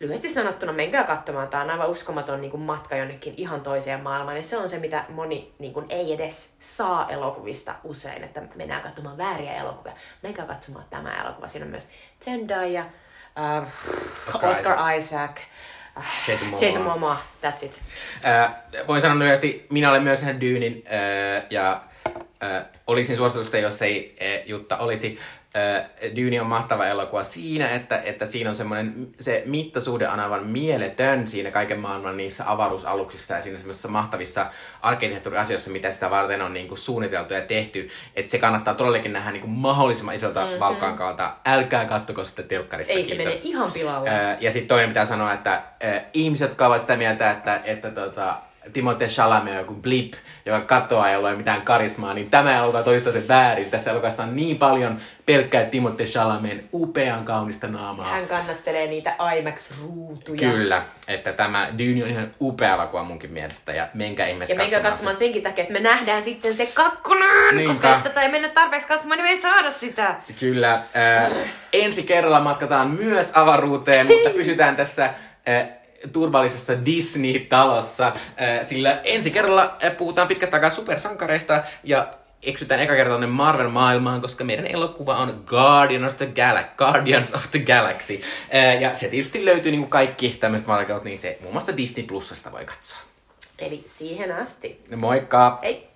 lyhyesti sanottuna, menkää katsomaan, tämä on aivan uskomaton niin kuin matka jonnekin ihan toiseen maailmaan. Ja se on se, mitä moni niin kuin, ei edes saa elokuvista usein, että mennään katsomaan vääriä elokuvia. Menkää katsomaan tämä elokuva. Siinä on myös Zendaya, äh, Oscar, Oscar Isaac, Isaac Jason Momoa. Jason Momoa, that's it.
Äh, voin sanoa lyhyesti, minä olen myös sen Dyynin äh, ja äh, olisin suositusta, jos ei äh, Jutta olisi. Dune on mahtava elokuva siinä, että, että siinä on semmoinen, se mittasuhde on aivan mieletön siinä kaiken maailman niissä avaruusaluksissa ja siinä semmoisissa mahtavissa arkkitehtuuriasioissa, mitä sitä varten on niin kuin suunniteltu ja tehty. Että se kannattaa todellakin nähdä niin kuin mahdollisimman isolta mm-hmm. valkaan kautta. Älkää kattoko sitä telkkarista.
Ei kiitos. se mene ihan pilalle.
Ja sitten toinen pitää sanoa, että ihmiset, jotka ovat sitä mieltä, että, että tota, Timothée Chalamet on joku blip, joka katoaa, jolla ei ole mitään karismaa, niin tämä elokuva todistaa väärin. Tässä elokuvassa on niin paljon pelkkää Timothée Chalamet upean kaunista naamaa.
Hän kannattelee niitä IMAX-ruutuja.
Kyllä, että tämä Dune on ihan upea elokuva munkin mielestä ja menkää ihmeessä
Ja menkää katsomaan se. senkin takia, että me nähdään sitten se kakkonen, Niinpä. koska jos tätä ei mennä tarpeeksi katsomaan, niin me ei saada sitä.
Kyllä. Äh, ensi kerralla matkataan myös avaruuteen, mutta pysytään tässä äh, turvallisessa Disney-talossa, sillä ensi kerralla puhutaan pitkästä aikaa supersankareista ja eksytään eka kertaa Marvel-maailmaan, koska meidän elokuva on Guardians of the, Gal- Guardians of the Galaxy. Ja se tietysti löytyy niin kuin kaikki tämmöiset Marvel, niin se muun muassa Disney Plusasta voi katsoa.
Eli siihen asti.
Moikka!
Hei!